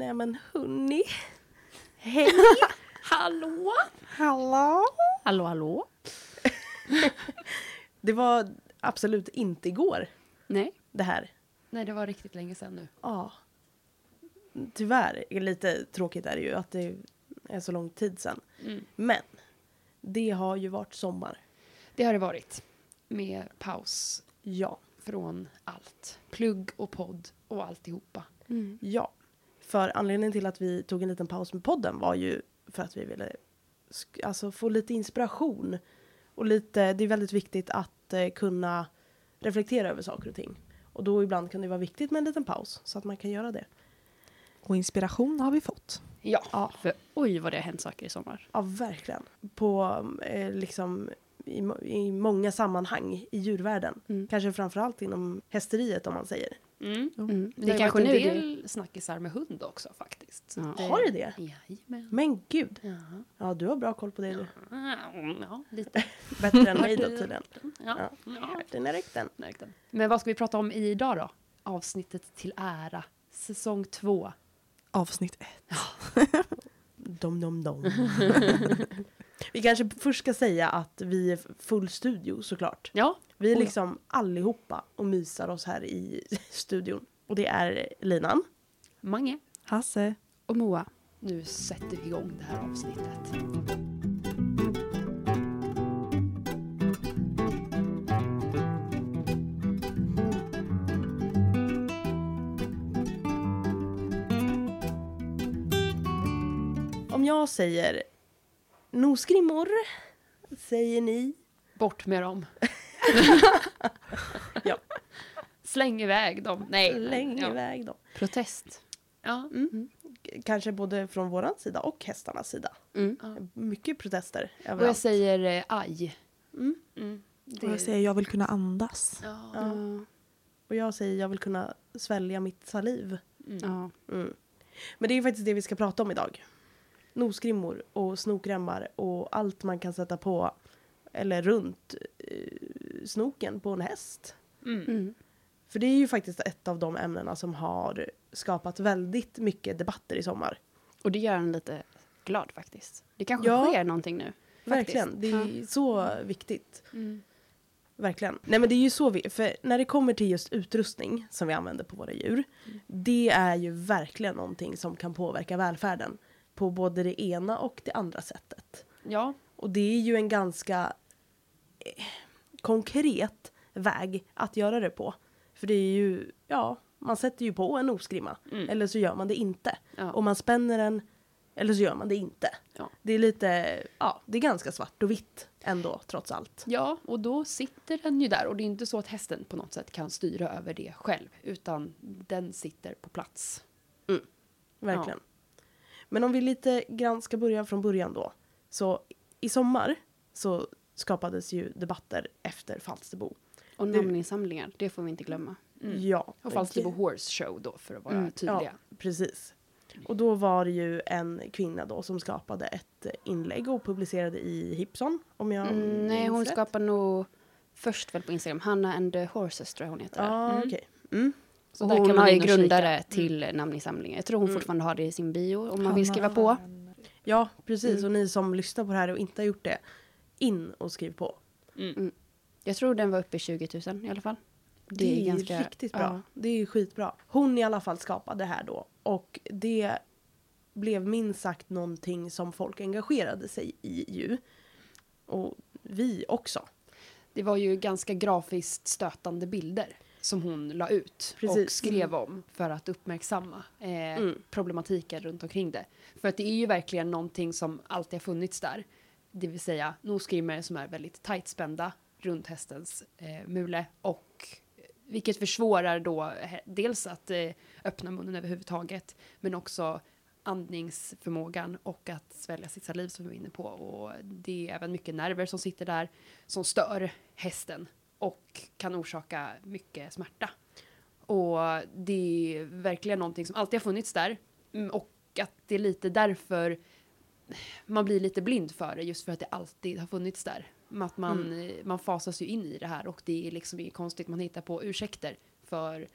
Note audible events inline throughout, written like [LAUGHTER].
Nej men hörni. Hej! [LAUGHS] Hallå? Hallå! Hallå, hallå? [LAUGHS] Det var absolut inte igår Nej. det här. Nej, det var riktigt länge sedan nu. Ja. Tyvärr, är lite tråkigt är det ju att det är så lång tid sedan. Mm. Men det har ju varit sommar. Det har det varit. Med paus Ja. från allt. Plugg och podd och alltihopa. Ja. För anledningen till att vi tog en liten paus med podden var ju för att vi ville alltså, få lite inspiration. Och lite, det är väldigt viktigt att eh, kunna reflektera över saker och ting. Och då ibland kan det vara viktigt med en liten paus så att man kan göra det. Och inspiration har vi fått. Ja, Ja. för oj vad det har hänt saker i sommar. Ja, verkligen. På eh, liksom i, i många sammanhang i djurvärlden. Mm. Kanske framförallt inom hästeriet om man säger. Mm. Mm. Det, är kanske en del snackisar med hund också faktiskt. Ja. Har du det? Jajamän. Men gud. Ja. Ja, du har bra koll på det du. ja, lite. [LAUGHS] Bättre än mig då tydligen. Ja. Ja. ja. Dina rykten. Verkligen. Men vad ska vi prata om idag då? Avsnittet till ära. Säsong två. Avsnitt ett. [LAUGHS] Dom, dom, dom. [LAUGHS] vi kanske först ska säga att vi är full studio såklart. Ja. Vi är liksom allihopa och mysar oss här i [LAUGHS] studion. Och det är Linan. Mange. Hasse. Och Moa. Nu sätter vi igång det här avsnittet. Om jag säger nosgrimmor, säger ni? Bort med dem. [LAUGHS] Ja. Släng iväg dem. Nej. Läng ja. iväg dem. Protest. Ja. Mm. Kanske både från våran sida och hästarnas sida. Mm. Mycket protester Och jag överallt. säger eh, aj. Mm. Mm. Och jag säger jag vill kunna andas. Ja. Ja. Och jag säger jag vill kunna svälja mitt saliv. Mm. Ja. Mm. Men det är faktiskt det vi ska prata om idag. Nosgrimmor och snokremmar och allt man kan sätta på eller runt eh, snoken på en häst. Mm. Mm. För det är ju faktiskt ett av de ämnena som har skapat väldigt mycket debatter i sommar. Och det gör en lite glad faktiskt. Det kanske Ja. sker någonting nu. Verkligen, det är så viktigt. Mm. Verkligen. Nej men det är ju så vi, för när det kommer till just utrustning som vi använder på våra djur. Det är ju verkligen någonting som kan påverka välfärden. På både det ena och det andra sättet. Ja. Och det är ju en ganska eh, konkret väg att göra det på. För det är ju, ja, man sätter ju på en nosgrimma. Mm. Eller så gör man det inte. Ja. Och man spänner den, eller så gör man det inte. Ja. Det är lite, ja, det är ganska svart och vitt ändå trots allt. Ja, och då sitter den ju där. Och det är inte så att hästen på något sätt kan styra över det själv. Utan den sitter på plats. Verkligen. Men om vi lite grann ska börja från början då. Så i sommar så skapades ju debatter efter Falsterbo. Och namninsamlingar, det får vi inte glömma. Mm. Ja. Och Falsterbo Horse Show då, för att vara Mm. tydliga. Ja, precis. Och då var det ju en kvinna då som skapade ett inlägg och publicerade i Hipson. Om jag Mm, nej, hon rätt. skapar nog först väl på Instagram. Hanna and the Horses tror jag hon heter. Ja, Mm. okej. Mm. Så där hon man är grundare till namninsamlingar. Jag tror hon Mm. fortfarande har det i sin bio om man vill skriva på. Ja, precis. Mm. Och ni som lyssnar på det här och inte har gjort det, in och skriv på. Mm. Jag tror den var uppe i 20 000 i alla fall. Det, är riktigt bra. ja. Det är skitbra. Hon i alla fall skapade det här då. Och det blev minst sagt någonting som folk engagerade sig i ju. Och vi också. Det var ju ganska grafiskt stötande bilder som hon la ut och Precis. skrev om för att uppmärksamma eh, Mm. problematiken runt omkring det. För att det är ju verkligen någonting som alltid har funnits där. Det vill säga nosgrimmor som är väldigt tajt spända runt hästens eh, mule och eh, vilket försvårar då dels att eh, öppna munnen överhuvudtaget men också andningsförmågan och att svälja sitt saliv som vi var inne på. Och det är även mycket nerver som sitter där som stör hästen och kan orsaka mycket smärta. Och det är verkligen någonting som alltid har funnits där Mm, och att det är lite därför man blir lite blind för det just för att det alltid har funnits där. Att man, eh, man fasas ju in i det här och det är liksom inget konstigt man hittar på ursäkter för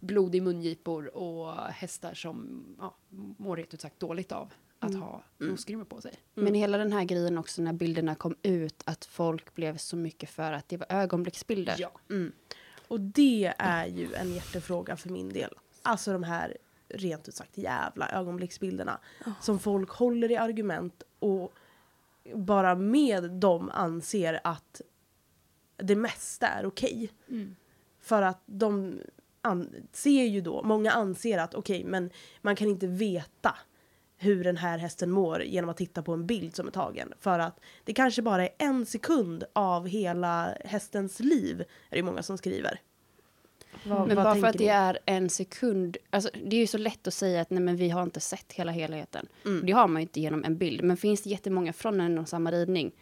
blod i mungipor och hästar som ja, mår rent ut sagt dåligt av att Mm. ha nosgrimmor på sig. Men hela den här grejen också när bilderna kom ut, att folk blev så mycket för att det var ögonblicksbilder. Ja. Mm. Och det är ju en hjärtefråga för min del. Alltså de här rent ut sagt jävla ögonblicksbilderna. Som folk håller i argument och bara med dem anser att det mesta är okej. Mm. För att de anser ju då, många anser att okej, men man kan inte veta hur den här hästen mår genom att titta på en bild som är tagen. För att det kanske bara är en sekund av hela hästens liv, är det många som skriver. Vad- Men vad bara för att det ni? är en sekund, alltså det är ju så lätt att säga att nej men vi har inte sett hela helheten. Mm. Det har man ju inte genom en bild, men finns det jättemånga från en och samma ridning,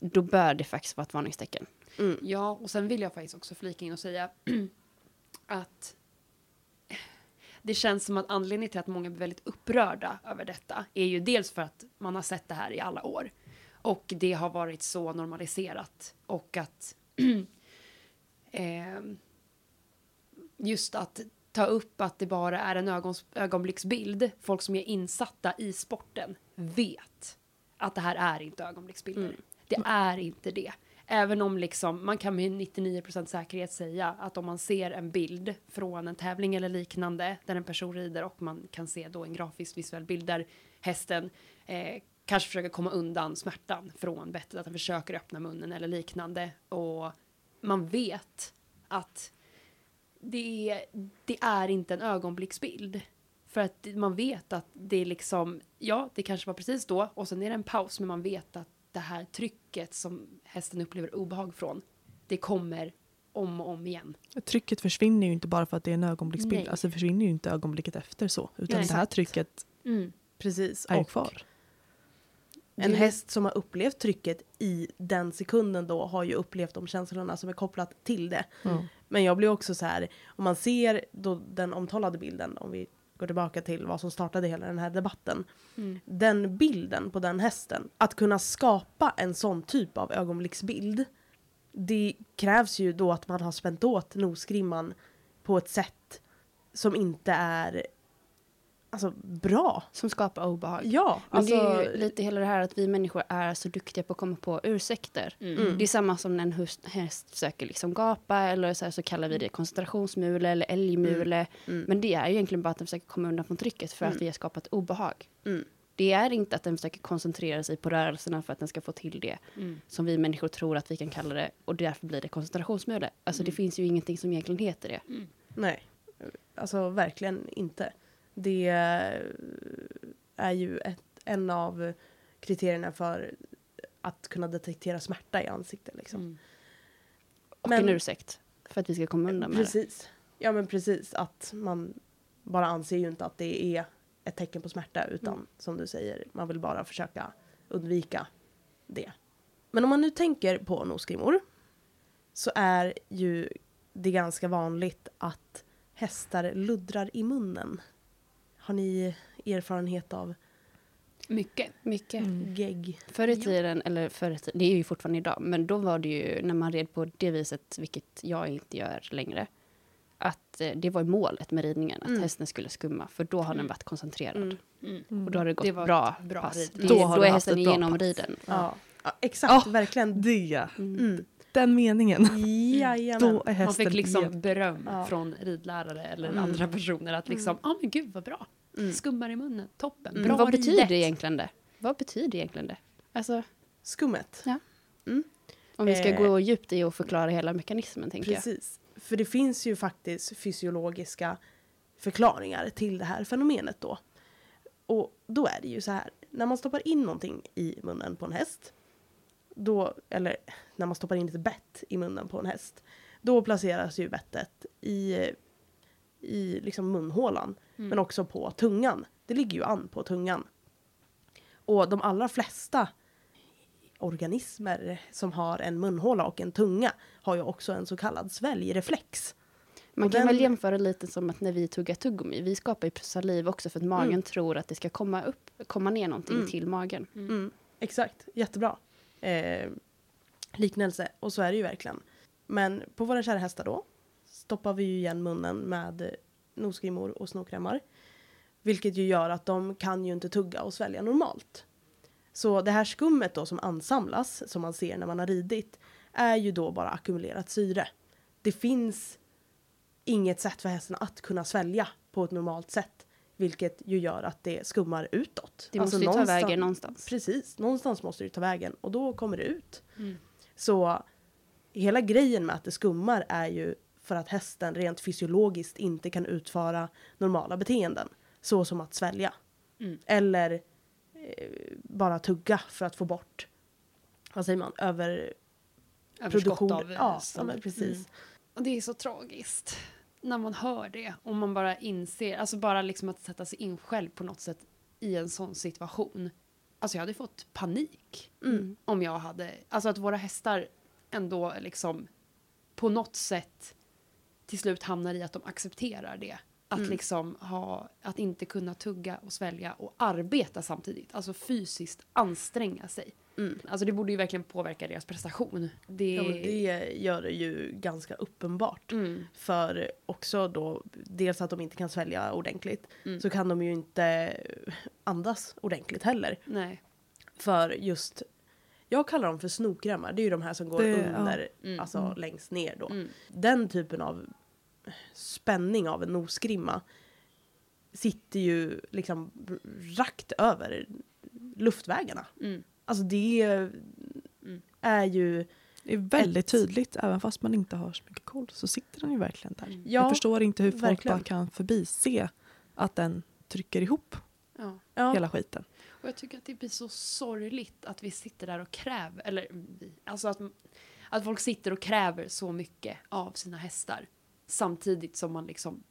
då bör det faktiskt vara ett varningstecken. Mm. Ja, och sen vill jag faktiskt också flika in och säga [CLEARS THROAT] att det känns som att anledningen till att många blir väldigt upprörda över detta är ju dels för att man har sett det här i alla år och det har varit så normaliserat och att [CLEARS THROAT] ehm, just att ta upp att det bara är en ögons, ögonblicksbild, folk som är insatta i sporten vet att det här är inte ögonblicksbilder. Det är inte det. Även om liksom, man kan med 99% säkerhet säga att om man ser en bild från en tävling eller liknande där en person rider och man kan se då en grafisk visuell bild där hästen eh, kanske försöker komma undan smärtan från bettet, att den försöker öppna munnen eller liknande och man vet att det, det är inte en ögonblicksbild. För att man vet att det är liksom, ja, det kanske var precis då och sen är det en paus, men man vet att det här trycket som hästen upplever obehag från, det kommer om och om igen. Trycket försvinner ju inte bara för att det är en ögonblicksbild. Nej. Alltså det försvinner ju inte ögonblicket efter så. Utan Nej, det här exakt. trycket Precis. är Och kvar. en Det- häst som har upplevt trycket i den sekunden då har ju upplevt de känslorna som är kopplat till det. Ja. Men jag blir också så här, om man ser då den omtalade bilden, om vi går tillbaka till vad som startade hela den här debatten. Mm. Den bilden på den hästen, att kunna skapa en sån typ av ögonblicksbild, det krävs ju då att man har spänt åt nosgrimman på ett sätt som inte är alltså, bra. Som skapar obehag. Ja, Men alltså, det är ju lite hela det här att vi människor är så duktiga på att komma på ursäkter. Mm. Det är samma som när en hus- häst försöker liksom gapa eller så, här, så kallar vi det koncentrationsmule eller älgmule. Mm. Men det är ju egentligen bara att den försöker komma undan från trycket för Mm. att vi har skapat obehag. Mm. Det är inte att den försöker koncentrera sig på rörelserna för att den ska få till det Mm. som vi människor tror att vi kan kalla det och därför blir det koncentrationsmule. Alltså det finns ju ingenting som egentligen heter det. Nej, alltså verkligen inte. Det är ju ett, en av kriterierna för att kunna detektera smärta i ansiktet. Liksom. Mm. Och Men- en ursäkt för att vi ska komma undan med det. Ja men precis, att man bara anser ju inte att det är ett tecken på smärta utan Mm. som du säger, man vill bara försöka undvika det. Men om man nu tänker på nosgrimmor så är ju det ganska vanligt att hästar luddrar i munnen. Har ni erfarenhet av Mycket. Mycket. Mm. gegg? Förr i tiden, eller förr i tiden, det är ju fortfarande idag, men då var det ju när man red på det viset, vilket jag inte gör längre, att eh, det var målet med ridningen, att Mm. hästen skulle skumma, för då har den varit koncentrerad. Mm. Mm. Och då har det gått Det bra, bra pass. rid. Det, Då då, har då är hästen ett bra genomriden. Ja, ja exakt, Ja. verkligen. Det, Mm. Mm. den meningen. Jajamän. Då är Man hästen fick liksom beröm Ja. från ridlärare eller Mm. andra personer att liksom, ja men gud vad bra. Mm. Skummar i munnen, toppen, Mm. bra Men vad betyder ridet. det egentligen det? Vad betyder egentligen det? Alltså, Skummet. om vi ska Eh. gå djupt i och förklara hela mekanismen, tänker jag. Precis. För det finns ju faktiskt fysiologiska förklaringar till det här fenomenet då. Och då är det ju så här, när man stoppar in någonting i munnen på en häst, då, eller när man stoppar in ett bett i munnen på en häst, då placeras ju bettet i, i liksom munhålan, Mm. men också på tungan. Det ligger ju an på tungan. Och de allra flesta organismer som har en munhåla och en tunga har ju också en så kallad sväljreflex. Man kan den- väl jämföra lite som att när vi tuggar tuggummi, vi skapar ju saliv också för att magen Mm. tror att det ska komma upp, komma ner någonting Mm. till magen. Mm, exakt, jättebra. Eh, liknelse, och så är det ju verkligen. Men på våra kära hästar då, stoppar vi ju igen munnen med nosgrimmor och snorkrämmar. Vilket ju gör att de kan ju inte tugga och svälja normalt. Så det här skummet då som ansamlas, som man ser när man har ridit, är ju då bara ackumulerat syre. Det finns inget sätt för hästen att kunna svälja på ett normalt sätt. Vilket ju gör att det skummar utåt. Det Alltså måste ju ta vägen någonstans. Precis, någonstans måste det ta vägen och då kommer det ut. Mm. Så hela grejen med att det skummar är ju för att hästen rent fysiologiskt inte kan utföra normala beteenden. Så som att svälja. Mm. Eller eh, bara tugga för att få bort, vad säger man, över Överskott produktion. av ja, ja, precis. Mm. Och det är så tragiskt när man hör det och man bara inser, alltså bara liksom att sätta sig in själv på något sätt i en sån situation. Alltså jag hade fått panik Mm. om jag hade, alltså att våra hästar ändå liksom på något sätt till slut hamnar i att de accepterar det. Att Mm. liksom ha, att inte kunna tugga och svälja och arbeta samtidigt. Alltså fysiskt anstränga sig. Mm. Alltså det borde ju verkligen påverka deras prestation. Det, Ja, det gör det ju ganska uppenbart. Mm. För också då, dels att de inte kan svälja ordentligt, Mm. så kan de ju inte andas ordentligt heller. Nej. För just, jag kallar dem för snokremmar, det är ju de här som går Det- ja. under, Mm. alltså Mm. längst ner då. Mm. Den typen av spänning av en nosgrimma sitter ju liksom rakt över luftvägarna. Mm. Alltså det Mm. är ju, Det är väldigt Ett- tydligt, även fast man inte har så mycket koll så sitter den ju verkligen där. Mm. ja, jag förstår inte hur folk verkligen. bara kan förbise att den trycker ihop Ja. ja, hela skiten. Och jag tycker att det blir så sorgligt att vi sitter där och kräver, eller vi, alltså att, att folk sitter och kräver så mycket av sina hästar. Samtidigt som man liksom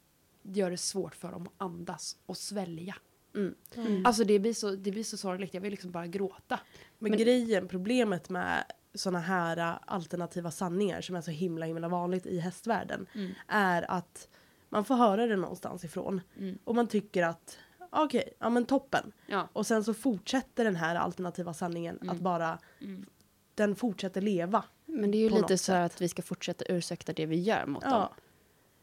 gör det svårt för dem att andas och svälja. Mm. Mm. Alltså det blir, så, det blir så sorgligt, jag vill liksom bara gråta. Men, Men- grejen, problemet med såna här äh, alternativa sanningar som är så himla himla vanligt i hästvärlden Mm. är att man får höra det någonstans ifrån Mm. och man tycker att okej, ja men toppen. Ja. Och sen så fortsätter den här alternativa sanningen Mm. att bara, Mm. den fortsätter leva. Men det är ju lite så att vi ska fortsätta ursäkta det vi gör mot dem.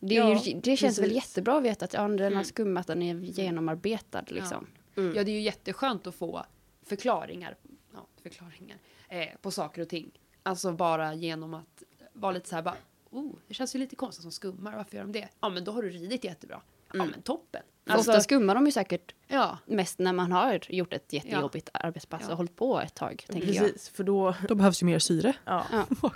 Ja, Det, är Ja, ju, det känns väl precis. jättebra att veta att ja, den har Mm. skummat, den är genomarbetad liksom. mm. ja, det är ju jätteskönt att få förklaringar, ja, förklaringar eh, på saker och ting. Alltså bara genom att vara lite så här bara, oh, det känns ju lite konstigt som skummar, varför gör de det? Ja, men då har du ridit jättebra. Ja, Mm. men toppen. Ofta skummar de ju säkert ja, mest när man har gjort ett jättejobbigt arbetspass Ja. och hållit på ett tag, tänker jag. precis. För då, Då behövs ju mer syre. ja. Ja. [LAUGHS]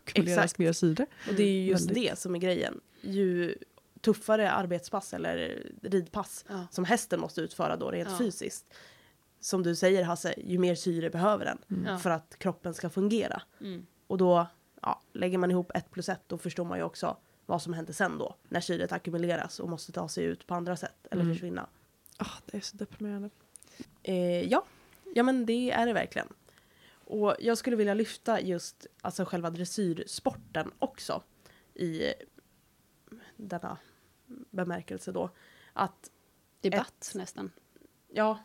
Mer syre. Och det är ju just Väldigt. det som är grejen. Ju tuffare arbetspass eller ridpass ja. som hästen måste utföra då rent Ja. fysiskt. Som du säger Hasse, ju mer syre behöver den Mm. För att kroppen ska fungera. Mm. Och då ja, lägger man ihop ett plus ett då förstår man ju också vad som händer sen då. När syret ackumuleras och måste ta sig ut på andra sätt eller Mm. försvinna. Ah, det är så deprimerande. Eh, ja. ja, men det är det verkligen. Och jag skulle vilja lyfta just alltså själva dressyrsporten också i denna bemärkelse då. Att Debatt nästan. Ja,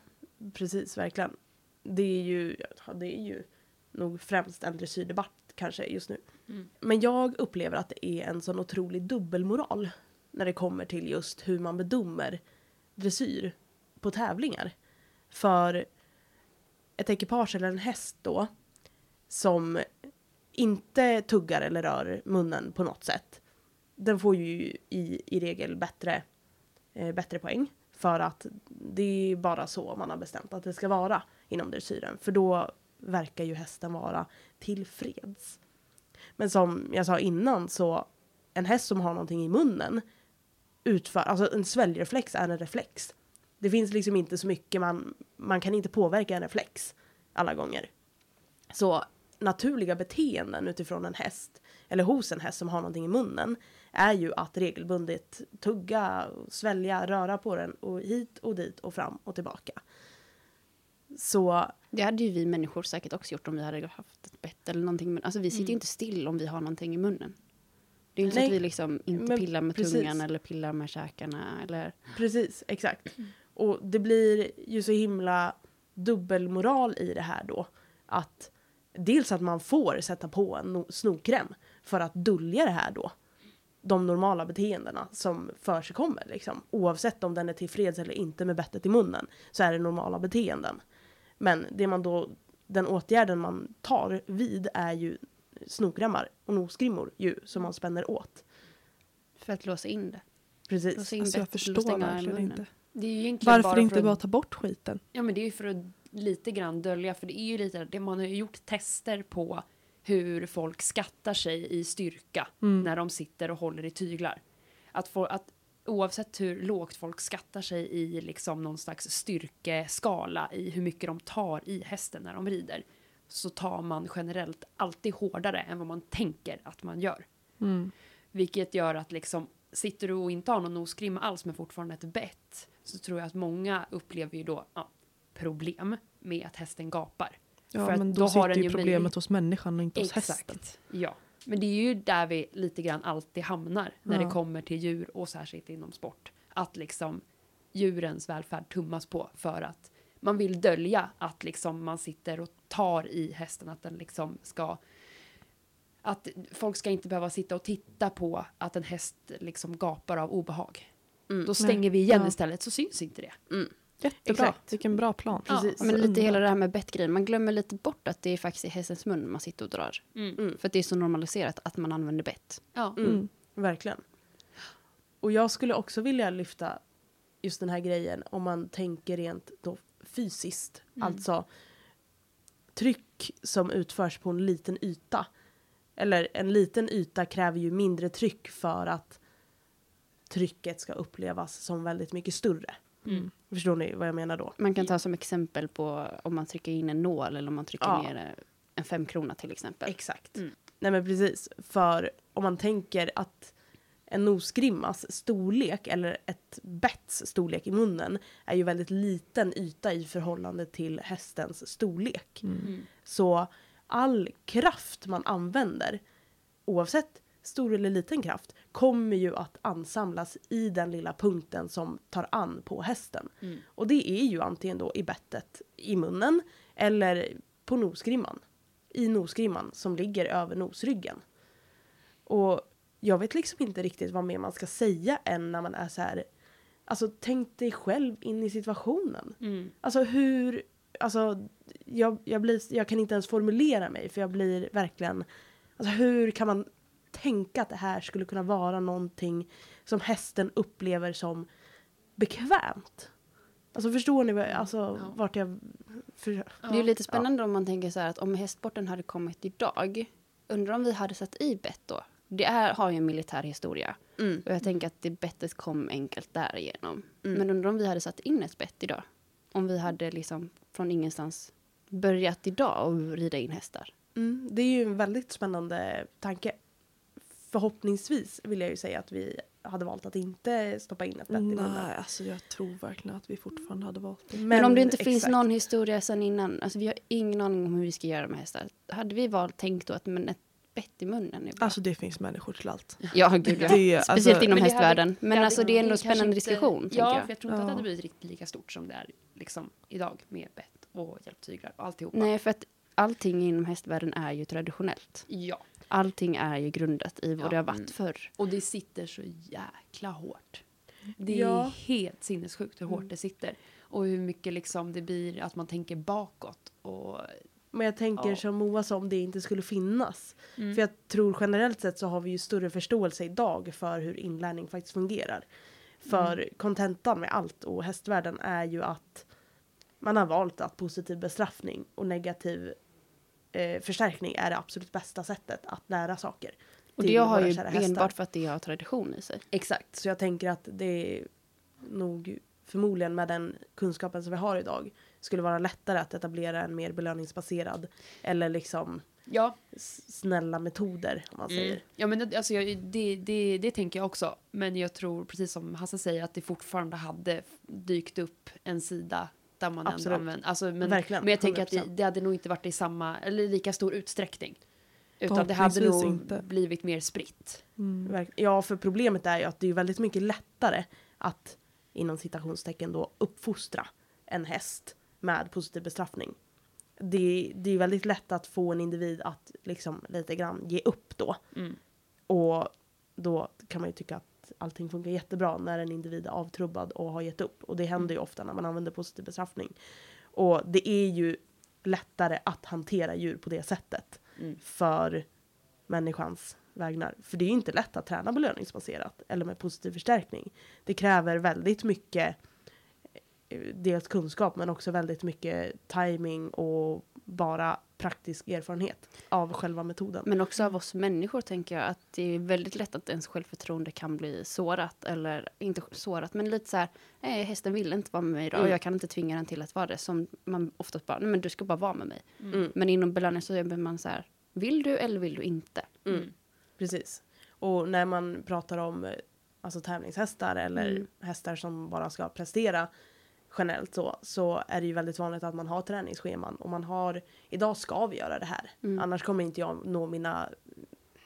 precis, verkligen. Det är ju, ja, det är ju nog främst en dressyrdebatt kanske just nu. Mm. Men jag upplever att det är en sån otrolig dubbelmoral när det kommer till just hur man bedömer dressyr på tävlingar. För ett ekipage eller en häst då som inte tuggar eller rör munnen på något sätt. Den får ju i, i regel bättre, eh, bättre poäng. För att det är bara så man har bestämt att det ska vara inom dressyren. För då verkar ju hästen vara tillfreds. Men som jag sa innan så en häst som har någonting i munnen utför, alltså en sväljreflex är en reflex. Det finns liksom inte så mycket man, man kan inte påverka en reflex alla gånger. Så naturliga beteenden utifrån en häst, eller hos en häst som har någonting i munnen, är ju att regelbundet tugga, svälja, röra på den och hit och dit och fram och tillbaka. Så Det hade ju vi människor säkert också gjort om vi hade haft ett bett eller någonting. Men alltså vi sitter ju Mm. inte still om vi har någonting i munnen. Det är ju inte så att vi liksom inte men pillar med precis. tungan eller pillar med käkarna eller... Precis, exakt. Och det blir ju så himla dubbelmoral i det här då. Att dels att man får sätta på en no- snokrem för att dölja det här då. De normala beteendena som för sig kommer. Liksom. Oavsett om den är tillfreds eller inte med bettet i munnen så är det normala beteenden. Men det man då, den åtgärden man tar vid är ju snokremmar och nosgrimmor ju som man spänner åt. För att låsa in det. Precis. Låsa in Alltså jag förstår verkligen inte. Det är ju egentligen Varför bara inte bara ta bort skiten? Ja men det är ju för att lite grann dölja för det är ju lite det man har gjort tester på hur folk skattar sig i styrka Mm. när de sitter och håller i tyglar. Att, få, att oavsett hur lågt folk skattar sig i liksom någon slags styrkeskala i hur mycket de tar i hästen när de rider så tar man generellt alltid hårdare än vad man tänker att man gör. Mm. Vilket gör att liksom, sitter du och inte har någon nosgrimma alls men fortfarande ett bett så tror jag att många upplever ju då ja, problem med att hästen gapar. Ja, För men då, då har sitter ju problemet möjlighet- hos människan och inte hos hästen. Ja, men det är ju där vi lite grann alltid hamnar när Ja. det kommer till djur och särskilt inom sport. Att liksom djurens välfärd tummas på för att man vill dölja att liksom man sitter och tar i hästen, att den liksom ska att folk ska inte behöva sitta och titta på att en häst liksom gapar av obehag. Mm. Då stänger vi igen Ja. istället så syns inte det. Jättebra. Exakt. Vilken bra plan. Ja, Precis. Men lite hela det här med bettgrejen. Man glömmer lite bort att det är faktiskt i hästens mun man sitter och drar. Mm. För att det är så normaliserat att man använder bett. Ja. Mm. Mm. Verkligen. Och jag skulle också vilja lyfta just den här grejen om man tänker rent då fysiskt. Mm. Alltså tryck som utförs på en liten yta. Eller en liten yta kräver ju mindre tryck för att trycket ska upplevas som väldigt mycket större. Mm. Förstår ni vad jag menar då? Man kan ta som exempel på om man trycker in en nål eller om man trycker Ja. ner en femkrona till exempel. Exakt. Mm. Nej men precis. För om man tänker att en nosgrimmas storlek eller ett betts storlek i munnen är ju väldigt liten yta i förhållande till hästens storlek. Mm. Så all kraft man använder, oavsett stor eller liten kraft, kommer ju att ansamlas i den lilla punkten som tar an på hästen. Mm. Och det är ju antingen då i bettet i munnen eller på nosgrimman. I nosgrimman som ligger över nosryggen. Och jag vet liksom inte riktigt vad mer man ska säga än när man är så här. Alltså tänk dig själv in i situationen. Mm. Alltså hur, alltså jag, jag, blir, jag kan inte ens formulera mig för jag blir verkligen, alltså hur kan man tänka att det här skulle kunna vara någonting som hästen upplever som bekvämt? Alltså förstår ni vad, alltså, Ja. vart jag... För, Det är ju lite spännande om man tänker så här att om hästsporten hade kommit idag, undrar om vi hade satt i bett då? Det är, har ju en militär historia mm, och jag tänker att det bettet kom enkelt därigenom. Mm. Men undrar om vi hade satt in ett bett idag? Om vi hade liksom från ingenstans börjat idag och rida in hästar. mm, det är ju en väldigt spännande tanke. Förhoppningsvis vill jag ju säga att vi hade valt att inte stoppa in ett bett i munnen. Nej, alltså jag tror verkligen att vi fortfarande hade valt det. Men, om det inte finns exakt. någon historia sen innan, alltså vi har ingen aning om hur vi ska göra med hästar. Hade vi valt tänkt då att men ett bett i munnen är bra? Alltså det finns människor till allt. [LAUGHS] ja, gud ja. Det Speciellt alltså, inom Men hade- hästvärlden. Men alltså det är ändå en spännande inte- diskussion, Ja, jag. för jag tror inte att det Ja. hade blivit riktigt lika stort som det är liksom idag med bett och hjälptyglar och alltihopa. Nej, för att allting inom hästvärlden är ju traditionellt. Ja, Allting är ju grundat i vad Ja. det har varit Mm. förr. och det sitter så jäkla hårt. Det är Ja. helt sinnessjukt hur hårt Mm. det sitter. Och hur mycket liksom det blir att man tänker bakåt. Och, Men jag tänker Ja. som Moa sa om det inte skulle finnas. Mm. För jag tror generellt sett så har vi ju större förståelse idag för hur inlärning faktiskt fungerar. För Mm. kontentan med allt och hästvärlden är ju att man har valt att positiv bestraffning och negativ eh, förstärkning är det absolut bästa sättet att lära saker. Och det har ju hästar. enbart för att det har tradition i sig. Exakt, så jag tänker att det är nog förmodligen med den kunskapen som vi har idag skulle vara lättare att etablera en mer belöningsbaserad eller liksom ja, snälla metoder om man Mm. säger. Ja, men det, alltså, jag, det, det, det tänker jag också. Men jag tror, precis som Hasse säger, att det fortfarande hade dykt upp en sida där man Absolut. ändå använder... Alltså, men, Verkligen, men jag tänker att det, 100%. det hade nog inte varit i samma, eller lika stor utsträckning. Utan det hade nog inte. blivit mer spritt. Mm. Ja, för problemet är ju att det är väldigt mycket lättare att inom citationstecken då uppfostra en häst med positiv bestraffning. Det, det är väldigt lätt att få en individ att liksom lite grann ge upp då. Mm. Och då kan man ju tycka att allting funkar jättebra när en individ är avtrubbad och har gett upp. Och det händer ju ofta när man använder positiv bestraffning. Och det är ju lättare att hantera djur på det sättet Mm. för människans vägnar. För det är ju inte lätt att träna belöningsbaserat eller med positiv förstärkning. Det kräver väldigt mycket eh, dels kunskap men också väldigt mycket timing och bara praktisk erfarenhet av själva metoden. Men också av oss människor tänker jag att det är väldigt lätt att ens självförtroende kan bli sårat. Eller inte sårat, men lite så här, nej hästen vill inte vara med mig idag och Mm. jag kan inte tvinga den till att vara det. Som man oftast bara, nej men du ska bara vara med mig. Mm. Men inom belöningssystemet är man så här, vill du eller vill du inte? Mm. Precis. Och när man pratar om eh, alltså, tävlingshästar eller Mm. hästar som bara ska prestera generellt så, så är det ju väldigt vanligt att man har träningsscheman och man har idag ska vi göra det här. Mm. Annars kommer inte jag nå mina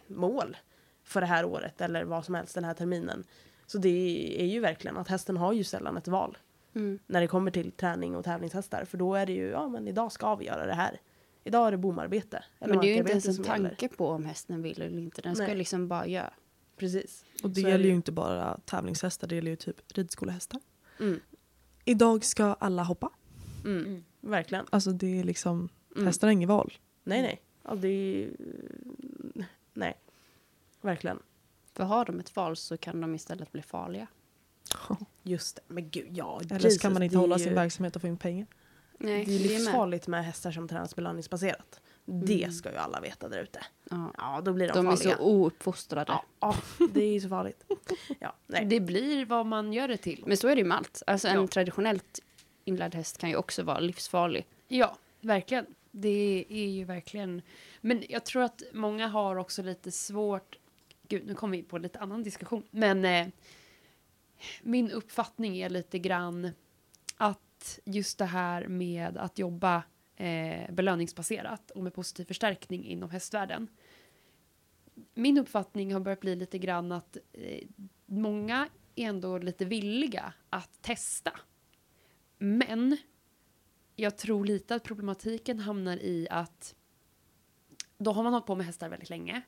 mål för det här året eller vad som helst den här terminen. Så det är ju verkligen att hästen har ju sällan ett val Mm. när det kommer till träning och tävlingshästar. För då är det ju, ja men idag ska vi göra det här. Idag är det bomarbete. eller Men det är ju inte ens en gäller. tanke på om hästen vill eller inte. Den ska Nej. liksom bara göra. Precis. Och det Så är gäller det ju ju. inte bara tävlingshästar, det gäller ju typ ridskolehästar. Mm. Idag ska alla hoppa. Mm. Mm. Verkligen. Alltså det är liksom, Mm. hästar har inget val. Nej, nej. Ja, det är. Nej. Verkligen. För har de ett val så kan de istället bli farliga. Just det. Men gud, ja. Eller Jesus, så kan man inte hålla ju- sin verksamhet och få in pengar. Nej, Det är livsfarligt med hästar som tränas belöningsbaserat. Det Mm. ska ju alla veta där ute. Ja. Ja, då blir de, De är farliga. så ouppfostrade. Ja, ja, det är ju så farligt. Ja, nej. Det blir vad man gör det till. Men så är det ju med allt. Alltså en Ja. traditionellt inlärd häst kan ju också vara livsfarlig. Ja, verkligen. Det är ju verkligen... Men jag tror att många har också lite svårt... Gud, nu kommer vi på lite annan diskussion. Men eh, min uppfattning är lite grann att just det här med att jobba eh, belöningsbaserat och med positiv förstärkning inom hästvärlden. Min uppfattning har börjat bli lite grann att eh, många är ändå lite villiga att testa. Men jag tror lite att problematiken hamnar i att då har man hållit på med hästar väldigt länge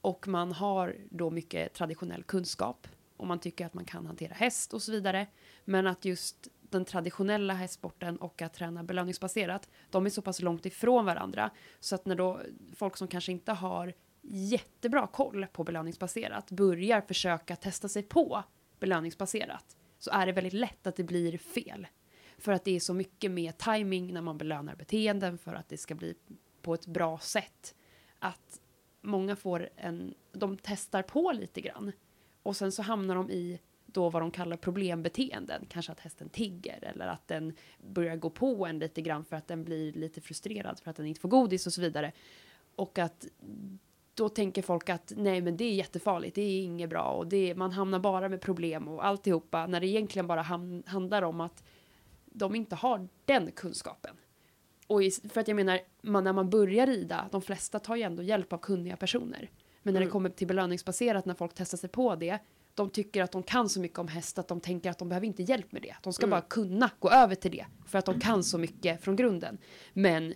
och man har då mycket traditionell kunskap och man tycker att man kan hantera häst och så vidare. Men att just den traditionella hästsporten och att träna belöningsbaserat, de är så pass långt ifrån varandra så att när då folk som kanske inte har jättebra koll på belöningsbaserat börjar försöka testa sig på belöningsbaserat så är det väldigt lätt att det blir fel. För att det är så mycket med timing när man belönar beteenden för att det ska bli på ett bra sätt. Att många får en, de testar på lite grann. Och sen så hamnar de i då vad de kallar problembeteenden. Kanske att hästen tigger eller att den börjar gå på en lite grann för att den blir lite frustrerad för att den inte får godis och så vidare. Och att då tänker folk att nej men det är jättefarligt, det är inget bra och det, man hamnar bara med problem och alltihopa när det egentligen bara ham, handlar om att de inte har den kunskapen. Och i, för att jag menar, man, när man börjar rida, de flesta tar ju ändå hjälp av kunniga personer. Men när det Mm. kommer till belöningsbaserat, när folk testar sig på det, de tycker att de kan så mycket om häst att de tänker att de behöver inte hjälp med det. De ska Mm. bara kunna gå över till det, för att de kan så mycket från grunden. Men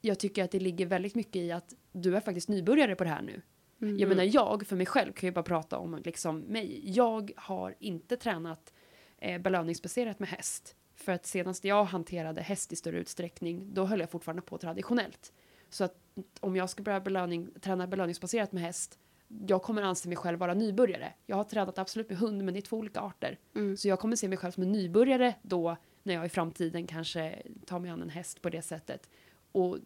jag tycker att det ligger väldigt mycket i att du är faktiskt nybörjare på det här nu. Mm. Jag menar jag, för mig själv kan jag bara prata om liksom mig. Jag har inte tränat eh, belöningsbaserat med häst. För att senast jag hanterade häst i större utsträckning, då höll jag fortfarande på traditionellt. Så att om jag ska börja belöning, träna belöningsbaserat med häst, jag kommer anse mig själv vara nybörjare. Jag har tränat absolut med hund, men det är två olika arter. Mm. Så jag kommer se mig själv som en nybörjare då, när jag i framtiden kanske tar mig an en häst på det sättet. Och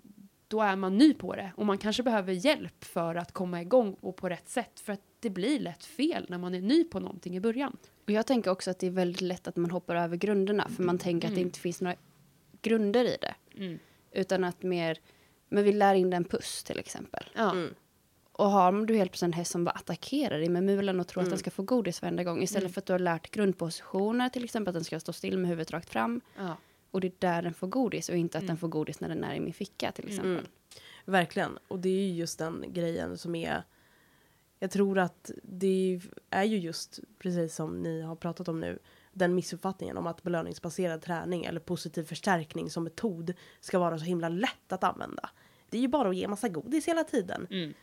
då är man ny på det och man kanske behöver hjälp för att komma igång och på rätt sätt för att det blir lätt fel när man är ny på någonting i början. Och jag tänker också att det är väldigt lätt att man hoppar över grunderna för man tänker att det Mm. inte finns några grunder i det. Utan att mer, men vi lär in den puss till exempel. Ja. Mm. Och har du helt plötsligt en häst som bara attackerar dig med mulen och tror att Mm. den ska få godis varenda gång istället Mm. för att du har lärt grundpositioner till exempel att den ska stå still med huvudet rakt fram ja. och det är där den får godis och inte att Mm. den får godis när den är i min ficka till exempel. Mm. Verkligen. Och det är ju just den grejen som är... Jag tror att det är ju just, precis som ni har pratat om nu, den missuppfattningen om att belöningsbaserad träning eller positiv förstärkning som metod ska vara så himla lätt att använda. Det är ju bara att ge massa godis hela tiden. Mm.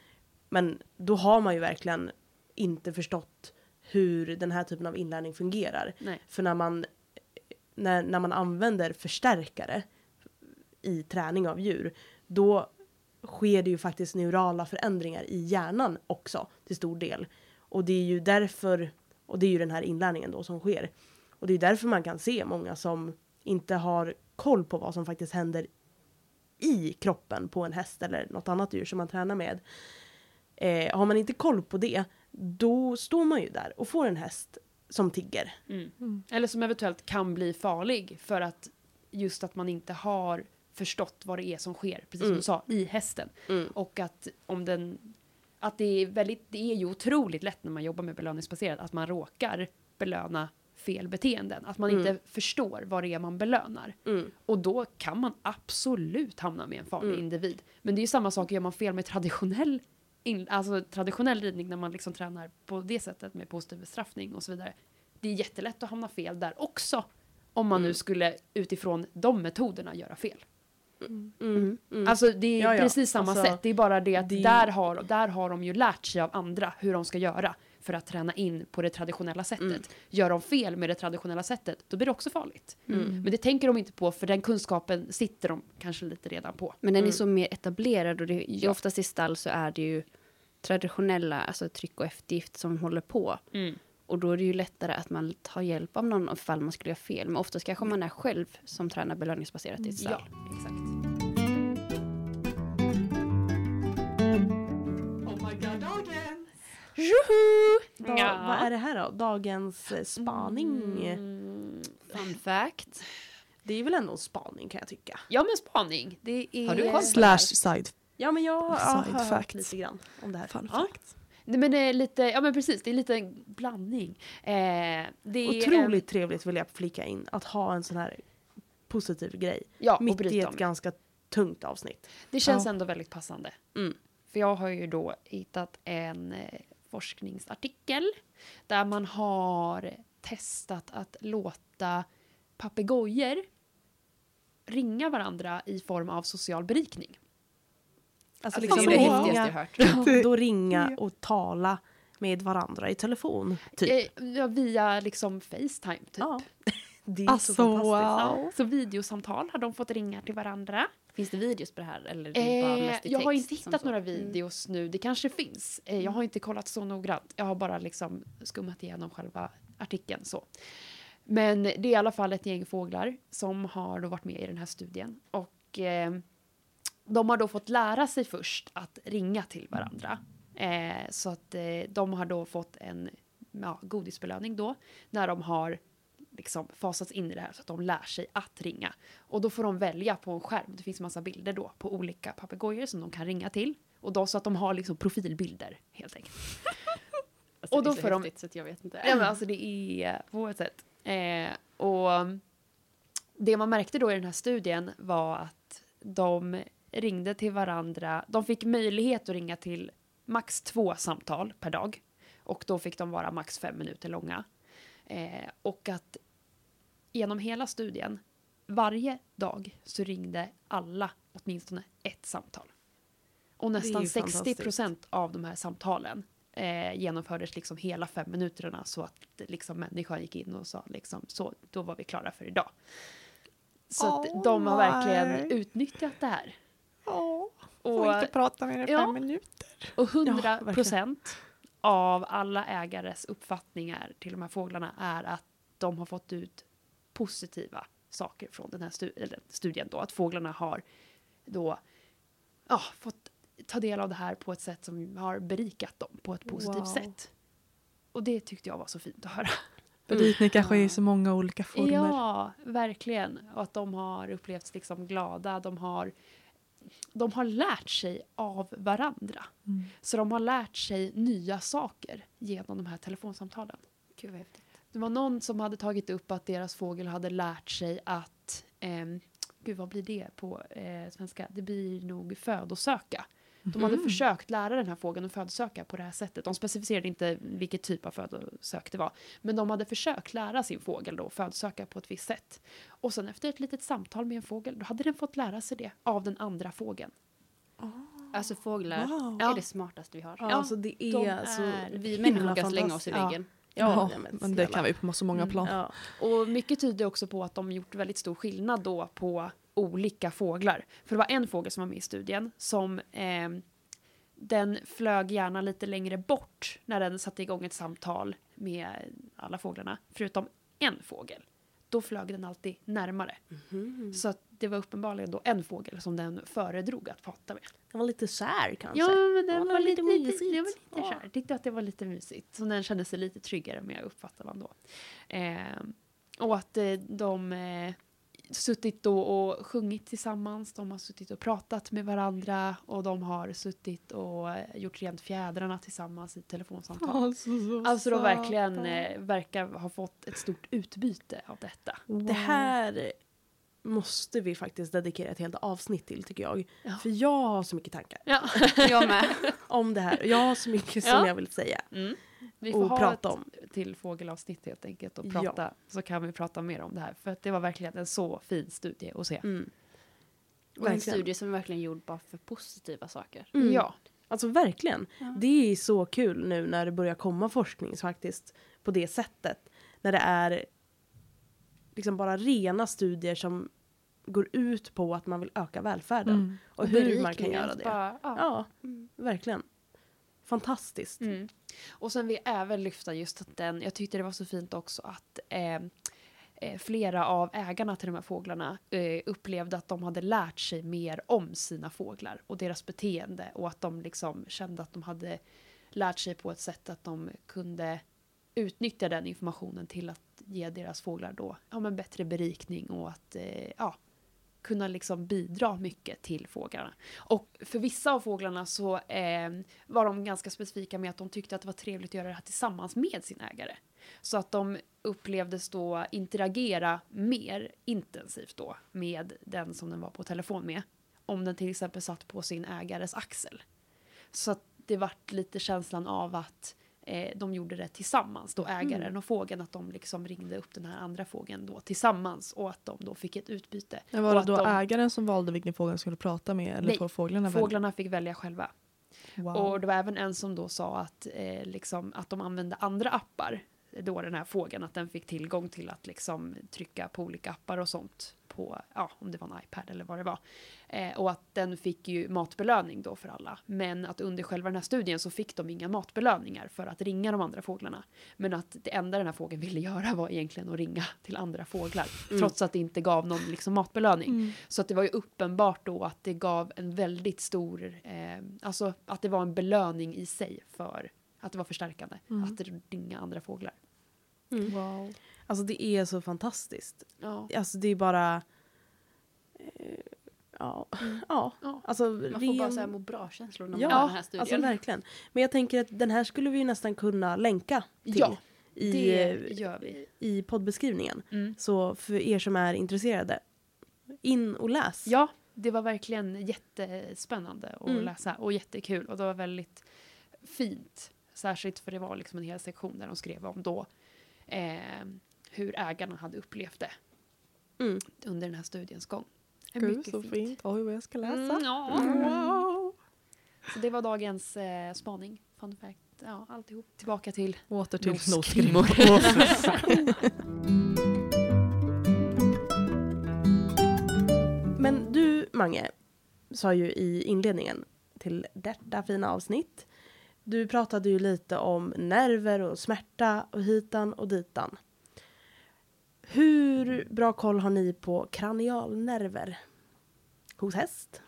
Men då har man ju verkligen inte förstått hur den här typen av inlärning fungerar. Nej. För när man, när, när man använder förstärkare i träning av djur, då sker det ju faktiskt neurala förändringar i hjärnan också till stor del. Och det är ju därför, och det är ju den här inlärningen då som sker. Och det är därför man kan se många som inte har koll på vad som faktiskt händer i kroppen på en häst eller något annat djur som man tränar med. Eh, har man inte koll på det, då står man ju där och får en häst som tigger. Mm. Eller som eventuellt kan bli farlig för att just att man inte har förstått vad det är som sker, precis som Mm. du sa, i hästen. Mm. Och att om den... Att det är väldigt, det är ju otroligt lätt när man jobbar med belöningsbaserat att man råkar belöna fel beteenden. Att man Mm. inte förstår vad det är man belönar. Mm. Och då kan man absolut hamna med en farlig Mm. individ. Men det är ju samma sak, gör man fel med traditionell, in, alltså traditionell ridning när man liksom tränar på det sättet med positiv bestraffning och så vidare. Det är jättelätt att hamna fel där också. Om man nu Mm. skulle utifrån de metoderna göra fel. Mm. Mm. Alltså det är Ja, ja. precis samma Alltså, sätt. Det är bara det att det- Där, har, där har de ju lärt sig av andra hur de ska göra för att träna in på det traditionella sättet. Mm. Gör de fel med det traditionella sättet, då blir det också farligt. Mm. Men det tänker de inte på för den kunskapen sitter de kanske lite redan på. Men den Mm. är så mer etablerad och det, Ja. oftast i stall så är det ju traditionella, alltså tryck och eftergift som håller på. Och då är det ju lättare att man tar hjälp av någon ifall man skulle göra fel. Men oftast kanske man är själv som tränar belöningsbaserat i ett stall. Ja, exakt. Da, Ja. Vad är det här då? Dagens eh, spaning? Mm. Fun fact. Det är väl ändå en spaning kan jag tycka. Ja men spaning. Det är... Har du koll Slash side Ja men jag har Side hört fact. lite grann om det här. fun Ja. fact. Nej, men det är lite, ja men precis, det är lite en blandning. Eh, det är Otroligt En, trevligt vill jag flika in att ha en sån här positiv grej ja, och mitt i ett om. ganska tungt avsnitt. Det känns Ja. ändå väldigt passande. Mm. För jag har ju då hittat en eh, forskningsartikel där man har testat att låta papegojor ringa varandra i form av social berikning. Alltså det liksom är det häftigaste jag ringa, hört. Det- då ringa och tala med varandra i telefon. Typ. Eh, ja, via liksom Facetime typ. Ja. [LAUGHS] Det är Alltså, så fantastiskt. wow. Ja, Så videosamtal har de fått ringa till varandra. Finns det videos på det här? Eller det Eh, jag har inte hittat några videos nu. Det kanske finns. Eh, jag har inte kollat så noggrant. Jag har bara liksom skummat igenom själva artikeln. Så. Men det är i alla fall ett gäng fåglar som har då varit med i den här studien. Och eh, de har då fått lära sig först att ringa till varandra. Eh, så att eh, de har då fått en ja, godisbelöning då. När de har liksom fasats in i det här så att de lär sig att ringa. Och då får de välja på en skärm. Det finns massa bilder då på olika papegojor som de kan ringa till. Och då så att de har liksom profilbilder helt enkelt. [LAUGHS] Alltså, och då får de- så jag vet inte. Ja, men alltså det är på ett sätt. Eh, och det man märkte då i den här studien var att de ringde till varandra. De fick möjlighet att ringa till max två samtal per dag. Och då fick de vara max fem minuter långa. Eh, och att genom hela studien, varje dag så ringde alla åtminstone ett samtal. Och nästan ju 60 fantastiskt. procent av de här samtalen eh, genomfördes liksom hela fem minuterna så att liksom människan gick in och sa liksom så, då var vi klara för idag. Så att Åh, de har verkligen utnyttjat det här. Åh, Och, får inte prata mer än ja. fem minuter. och 100 verkligen. procent av alla ägares uppfattningar till de här fåglarna är att de har fått ut positiva saker från den här studien då. Att fåglarna har då ja, fått ta del av det här på ett sätt som har berikat dem på ett positivt Wow. sätt. Och det tyckte jag var så fint att höra. Berikning kanske är i så många olika former. Ja, verkligen. Och att de har upplevts liksom glada. De har, de har lärt sig av varandra. Mm. Så de har lärt sig nya saker genom de här telefonsamtalen. Gud vad häftigt. Det var någon som hade tagit upp att deras fågel hade lärt sig att, ehm, gud vad blir det på eh, svenska? Det blir nog födosöka. De hade Mhm. försökt lära den här fågeln att födosöka på det här sättet. De specificerade inte vilket typ av födosök det var. Men de hade försökt lära sin fågel då att födosöka på ett visst sätt. Och sen efter ett litet samtal med en fågel, då hade den fått lära sig det av den andra fågeln. Alltså fåglar Wow. är det smartaste vi har. Ja, Ja, alltså det är, de så är- Vi människor kan slänga oss i väggen. Ja, Ja, men men det kan vi på så många Mm, plan. Ja. Och mycket tyder också på att de gjort väldigt stor skillnad då på olika fåglar. För det var en fågel som var med i studien som eh, den flög gärna lite längre bort när den satte igång ett samtal med alla fåglarna, förutom en fågel. Då flög den alltid närmare. Mhm. Så att det var uppenbarligen då en fågel som den föredrog att prata med. Den var lite kär kanske. Ja, men Ja, den det var var lite, lite mysigt. det var lite Ja. kär. Tyckte att det var lite mysigt. Så den kände sig lite tryggare med, uppfattar man då. Eh, och att eh, de eh, suttit då och sjungit tillsammans, de har suttit och pratat med varandra och de har suttit och eh, gjort rent fjädrarna tillsammans i telefonsamtal. Alltså, så Alltså de verkligen eh, verkar ha fått ett stort utbyte av detta. Det här måste vi faktiskt dedikera ett helt avsnitt till tycker jag. Ja. För jag har så mycket tankar Ja. [LAUGHS] Jag med. [LAUGHS] om det här. Jag har så mycket som Ja. jag vill säga Mm. Vi och får ha prata ett om. till fågelavsnitt helt enkelt och Ja. prata, så kan vi prata mer om det här. För att det var verkligen en så fin studie att se. Mm. Och en Verkligen. studie som är verkligen gjord bara för positiva saker. Mm. Ja. Alltså verkligen. Ja. Det är så kul nu när det börjar komma forskning faktiskt på det sättet. När det är liksom bara rena studier som går ut på att man vill öka välfärden. Mm. Och, hur man kan göra det. Bara, ja. Ja, Mm. verkligen. Fantastiskt. Mm. Och sen vill jag även lyfta just att den, jag tyckte det var så fint också att eh, eh, flera av ägarna till de här fåglarna eh, upplevde att de hade lärt sig mer om sina fåglar och deras beteende och att de liksom kände att de hade lärt sig på ett sätt att de kunde utnyttja den informationen till att ge deras fåglar då ja, men bättre berikning och att eh, ja, kunna liksom bidra mycket till fåglarna. Och för vissa av fåglarna så eh, var de ganska specifika med att de tyckte att det var trevligt att göra det här tillsammans med sin ägare. Så att de upplevdes då interagera mer intensivt då med den som den var på telefon med. Om den till exempel satt på sin ägares axel. Så att det vart lite känslan av att eh, de gjorde det tillsammans, då ägaren och fågeln, att de liksom ringde upp den här andra fågeln då tillsammans och att de då fick ett utbyte. Men var det då de- ägaren som valde vilken fågel han skulle prata med? Eller Nej, fåglarna välja? Fåglarna fick välja själva. Wow. Och det var även en som då sa att, eh, liksom, att de använde andra appar. Då den här fågeln, att den fick tillgång till att liksom trycka på olika appar och sånt. På, ja, om det var en iPad eller vad det var. Eh, och att den fick ju matbelöning då för alla. Men att under själva den här studien så fick de inga matbelöningar för att ringa de andra fåglarna. Men att det enda den här fågeln ville göra var egentligen att ringa till andra fåglar. Trots att det inte gav någon liksom matbelöning. Mm. Så att det var ju uppenbart då att det gav en väldigt stor, eh, alltså att det var en belöning i sig för att det var förstärkande Mm. att ringa andra fåglar. Mm. Wow. Alltså det är så fantastiskt. Ja. Alltså det är bara... Eh, ja. [LAUGHS] ja. Ja. Alltså Man får bara så här må bra-känslor när man Ja, har den här studien. Alltså verkligen. Men jag tänker att den här skulle vi ju nästan kunna länka till Ja, i, det eh, gör vi. i poddbeskrivningen. Mm. Så för er som är intresserade, in och läs. Ja, det var verkligen jättespännande att Mm. läsa och jättekul och det var väldigt fint. Särskilt för det var liksom en hel sektion där de skrev om då eh, hur ägarna hade upplevt det Mm. under den här studiens gång. Gud, Mycket så fint. Oj, vad jag ska läsa. Mm, ja. Wow. Så det var dagens eh, spaning. Fun fact. Ja, alltihop. Tillbaka till Åter till Noskrimmor. noskrimmor. [LAUGHS] Men du, Mange, sa ju i inledningen till detta fina avsnitt. Du pratade ju lite om nerver och smärta och hitan och ditan. Hur bra koll har ni på kranialnerver hos häst?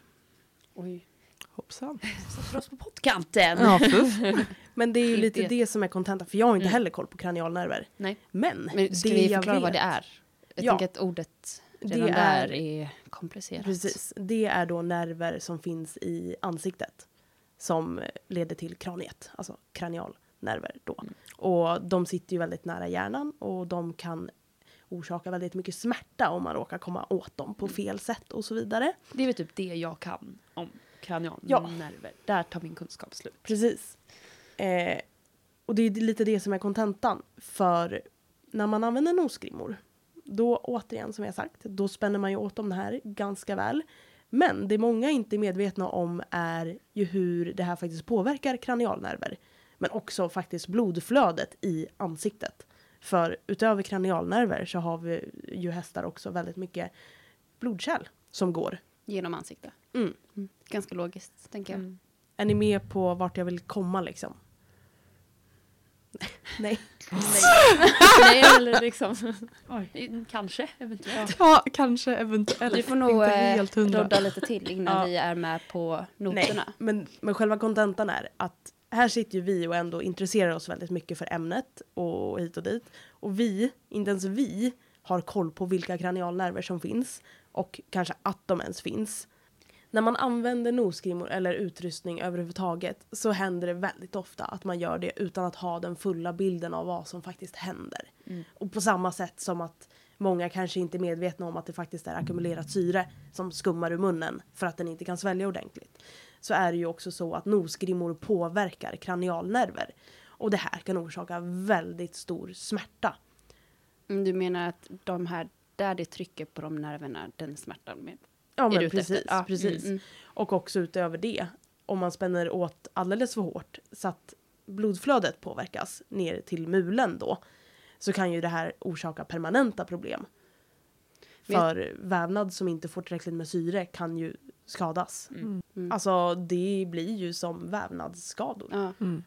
Oj. Hoppsan. Sätter oss på pottkanten. Ja. [LAUGHS] Men det är ju lite det som är kontenta, för jag har inte Mm. heller koll på kranialnerver. Nej. Men, Men ska det vi jag förklara vad vet- det är? Jag Ja. tänker att ordet Det redan är- där är komplicerat. Precis. Det är då nerver som finns i ansiktet som leder till kraniet, alltså kranialnerver då. Mm. Och de sitter ju väldigt nära hjärnan och de kan orsaka väldigt mycket smärta om man råkar komma åt dem Mm. på fel sätt och så vidare. Det är väl typ det jag kan om Ja. kranialnerver. Där tar min kunskap slut. Precis. Eh, och det är lite det som är kontentan. För när man använder nosgrimmor, då återigen som jag sagt, då spänner man ju åt dem här ganska väl. Men det många inte är medvetna om är ju hur det här faktiskt påverkar kranialnerver. Men också faktiskt blodflödet i ansiktet. För utöver kranialnerver så har vi ju hästar också väldigt mycket blodkärl som går. Genom ansiktet. Mm. Ganska logiskt, tänker jag. Mm. Är ni med på vart jag vill komma liksom? Nej. Nej, [LAUGHS] eller [LAUGHS] liksom. Kanske, eventuellt. Ja, kanske eventuellt. Du får nog Inte eh, helt hundra. rodda lite till innan Ja. vi är med på Nej, noterna. men, men själva kontentan är att här sitter ju vi och ändå intresserar oss väldigt mycket för ämnet och hit och dit. Och vi, inte ens vi, har koll på vilka kranialnerver som finns och kanske att de ens finns. När man använder nosgrimmor eller utrustning överhuvudtaget så händer det väldigt ofta att man gör det utan att ha den fulla bilden av vad som faktiskt händer. Och på samma sätt som att många kanske inte är medvetna om att det faktiskt är ackumulerat syre som skummar ur munnen för att den inte kan svälja ordentligt. Så är det ju också så att nosgrimmor påverkar kranialnerver. Och det här kan orsaka väldigt stor smärta. Mm, Du menar att de här, där det trycker på de nerverna, den smärtan med. Ja Är men du ute precis, efter? Ja, precis. mm, mm. Och också utöver det, om man spänner åt alldeles för hårt så att blodflödet påverkas ner till mulen då, så kan ju det här orsaka permanenta problem. För vävnad som inte får tillräckligt med syre kan ju skadas. Mm. Mm. Alltså det blir ju som vävnadsskador. Ja. Mm.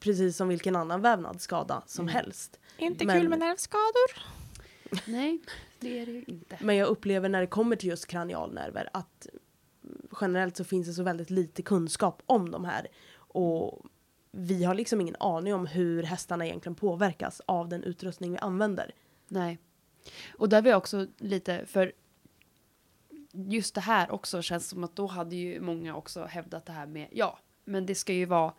Precis som vilken annan vävnadsskada som Mm. helst. Inte Men- kul med nervskador. Nej, det är det ju inte. Men jag upplever när det kommer till just kranialnerver att generellt så finns det så väldigt lite kunskap om de här. Och vi har liksom ingen aning om hur hästarna egentligen påverkas av den utrustning vi använder. Nej. Och där var jag också lite, för just det här också känns som att då hade ju många också hävdat det här med, ja, men det ska ju vara,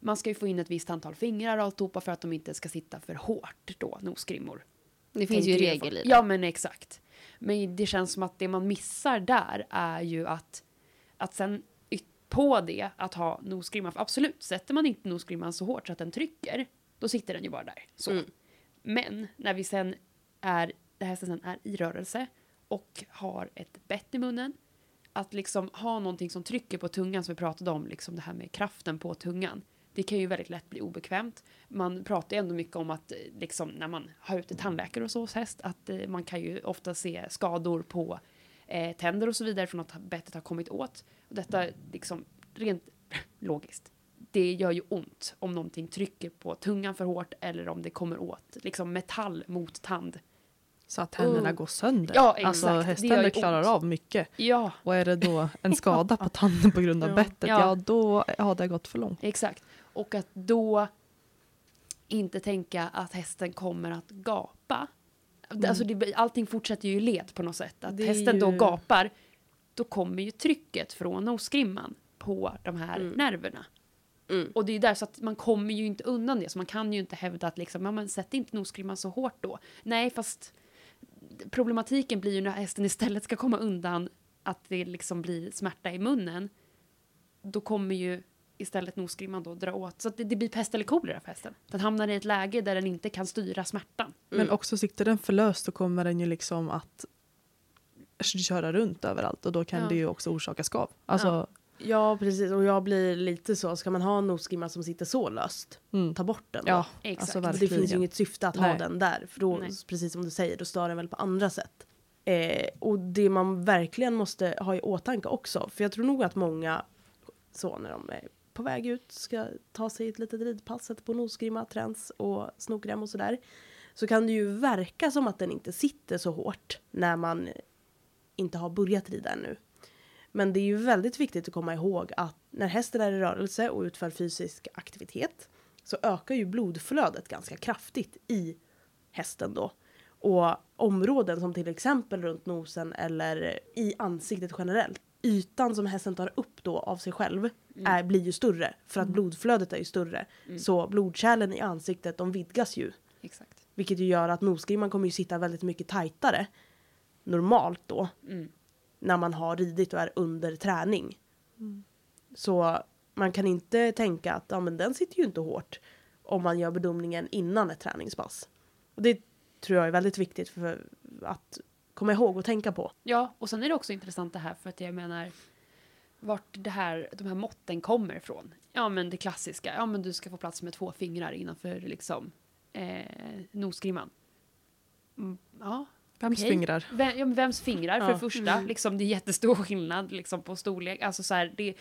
man ska ju få in ett visst antal fingrar och alltihopa för att de inte ska sitta för hårt då, nosgrimmor. Det finns ju regel i det. Ja, men exakt. Men det känns som att det man missar där är ju att, att sen på det att ha nosgrimma, för absolut, sätter man inte nosgrimman så hårt så att den trycker, då sitter den ju bara där. Så. Mm. Men när vi sen är, det här sen är i rörelse och har ett bett i munnen, att liksom ha någonting som trycker på tungan som vi pratade om, liksom det här med kraften på tungan. Det kan ju väldigt lätt bli obekvämt. Man pratar ju ändå mycket om att eh, liksom, när man har ute tandläkare och så hos häst, att eh, man kan ju ofta se skador på eh, tänder och så vidare från att bettet har kommit åt. Och detta liksom rent [LAUGHS] logiskt. Det gör ju ont om någonting trycker på tungan för hårt eller om det kommer åt liksom metall mot tand. Så att tänderna Mm. går sönder. Ja, exakt. Alltså Det gör hästtänder klarar ont. av mycket. Ja, Och är det då en [LAUGHS] skada på tanden på grund av Ja. bettet, Ja. ja. då har det gått för långt. Exakt. Och att då inte tänka att hästen kommer att gapa. Alltså det, allting fortsätter ju i led på något sätt. Att Det hästen då ju- gapar, då kommer ju trycket från nosgrimman på de här Mm. nerverna. Mm. Och det är där så att man kommer ju inte undan det. Så man kan ju inte hävda att liksom, ja, men sätt inte nosgrimman så hårt då. Nej, fast problematiken blir ju när hästen istället ska komma undan att det liksom blir smärta i munnen. Då kommer ju istället nosgrimman då dra åt. Så att det, det blir pest eller kolera för hästen. Den hamnar i ett läge där den inte kan styra smärtan. Men Mm. också sitter den för löst då kommer den ju liksom att köra runt överallt och då kan Ja. det ju också orsaka skav. Alltså, Ja precis och jag blir lite så, ska man ha en nosgrimma som sitter så löst, mm. ta bort den då. ja, Exakt. alltså det verkligen. finns ju inget syfte att ha Nej. den där. För då, Nej. precis som du säger, då stör den väl på andra sätt. Eh, och det man verkligen måste ha i åtanke också, för jag tror nog att många så när de är på väg ut ska ta sig ett litet ridpass, sätta på nosgrimma, träns och snokrem och sådär. Så kan det ju verka som att den inte sitter så hårt när man inte har börjat rida ännu. Men det är ju väldigt viktigt att komma ihåg att när hästen är i rörelse och utför fysisk aktivitet så ökar ju blodflödet ganska kraftigt i hästen då. Och områden som till exempel runt nosen eller i ansiktet generellt. Ytan som hästen tar upp då av sig själv är, blir ju större för att blodflödet är ju större. Så blodkärlen i ansiktet de vidgas ju. Exakt. Vilket ju gör att nosgrimman kommer ju sitta väldigt mycket tajtare normalt då Mm. när man har ridit och är under träning. Så man kan inte tänka att ja, men den sitter ju inte hårt om man gör bedömningen innan ett träningspass. Och det tror jag är väldigt viktigt för att komma ihåg och tänka på. Ja, och sen är det också intressant det här för att jag menar vart det här, de här måtten kommer ifrån. Ja, men det klassiska. Ja, men du ska få plats med två fingrar innanför liksom eh, nosgrimman. Mm, ja, Vems Okej. fingrar? Vem, ja, men vems fingrar för Ja. det första? Liksom, det är jättestor skillnad liksom, på storlek. Alltså, så här, det,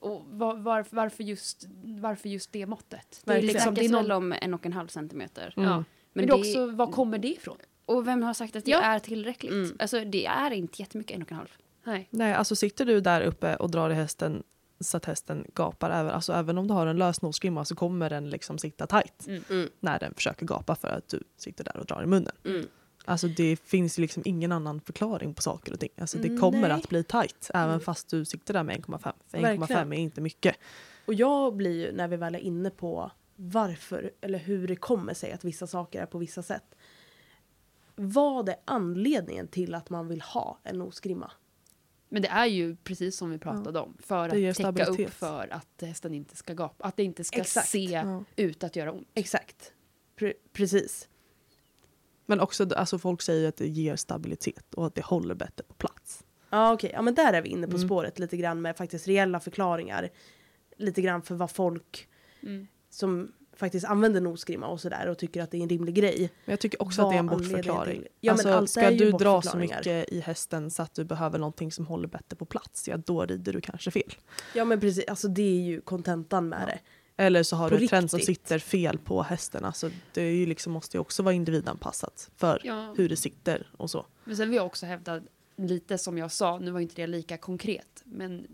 och var, var, varför, just, varför just det måttet? Det är liksom, det är snackas väl någon, om en och en halv centimeter. Mm. ja. Men, Men det- också, var kommer det ifrån? Och vem har sagt att det Ja. är tillräckligt? Mm. Alltså det är inte jättemycket en och en halv. Nej. Nej, alltså sitter du där uppe och drar i hästen så att hästen gapar, även, alltså även om du har en lös nosgrimma så kommer den liksom sitta tight Mm. Mm. när den försöker gapa för att du sitter där och drar i munnen. Mm. Alltså det finns ju liksom ingen annan förklaring på saker och ting. Alltså det kommer Nej. att bli tight även Mm. fast du sitter där med 1,5. För Verkligen. 1,5 är inte mycket. Och jag blir ju, när vi väl är inne på varför eller hur det kommer sig att vissa saker är på vissa sätt. Vad är anledningen till att man vill ha en nosgrimma? Men det är ju precis som vi pratade om. För Det att täcka upp för att hästen inte ska gapa. Att det inte ska Exakt. se Ja. ut att göra ont. Exakt. Pre- precis. Men också, alltså folk säger att det ger stabilitet och att det håller bättre på plats. Ja okej, ja men där är vi inne på Mm. spåret lite grann med faktiskt reella förklaringar. Lite grann för vad folk Mm. som faktiskt använder nosgrimma och sådär och tycker att det är en rimlig grej. Men jag tycker också att det är en bortförklaring. till- Ja, men alltså, allt ska du dra så mycket i hästen så att du behöver någonting som håller bättre på plats, ja då rider du kanske fel. Ja men precis, alltså det är ju kontentan med Ja. det. Eller så har På du ett trend som sitter fel på hästen. Alltså, det är ju liksom, måste ju också vara individanpassat för Ja. hur det sitter och så. Men sen vill jag också hävda lite som jag sa, nu var inte det lika konkret, men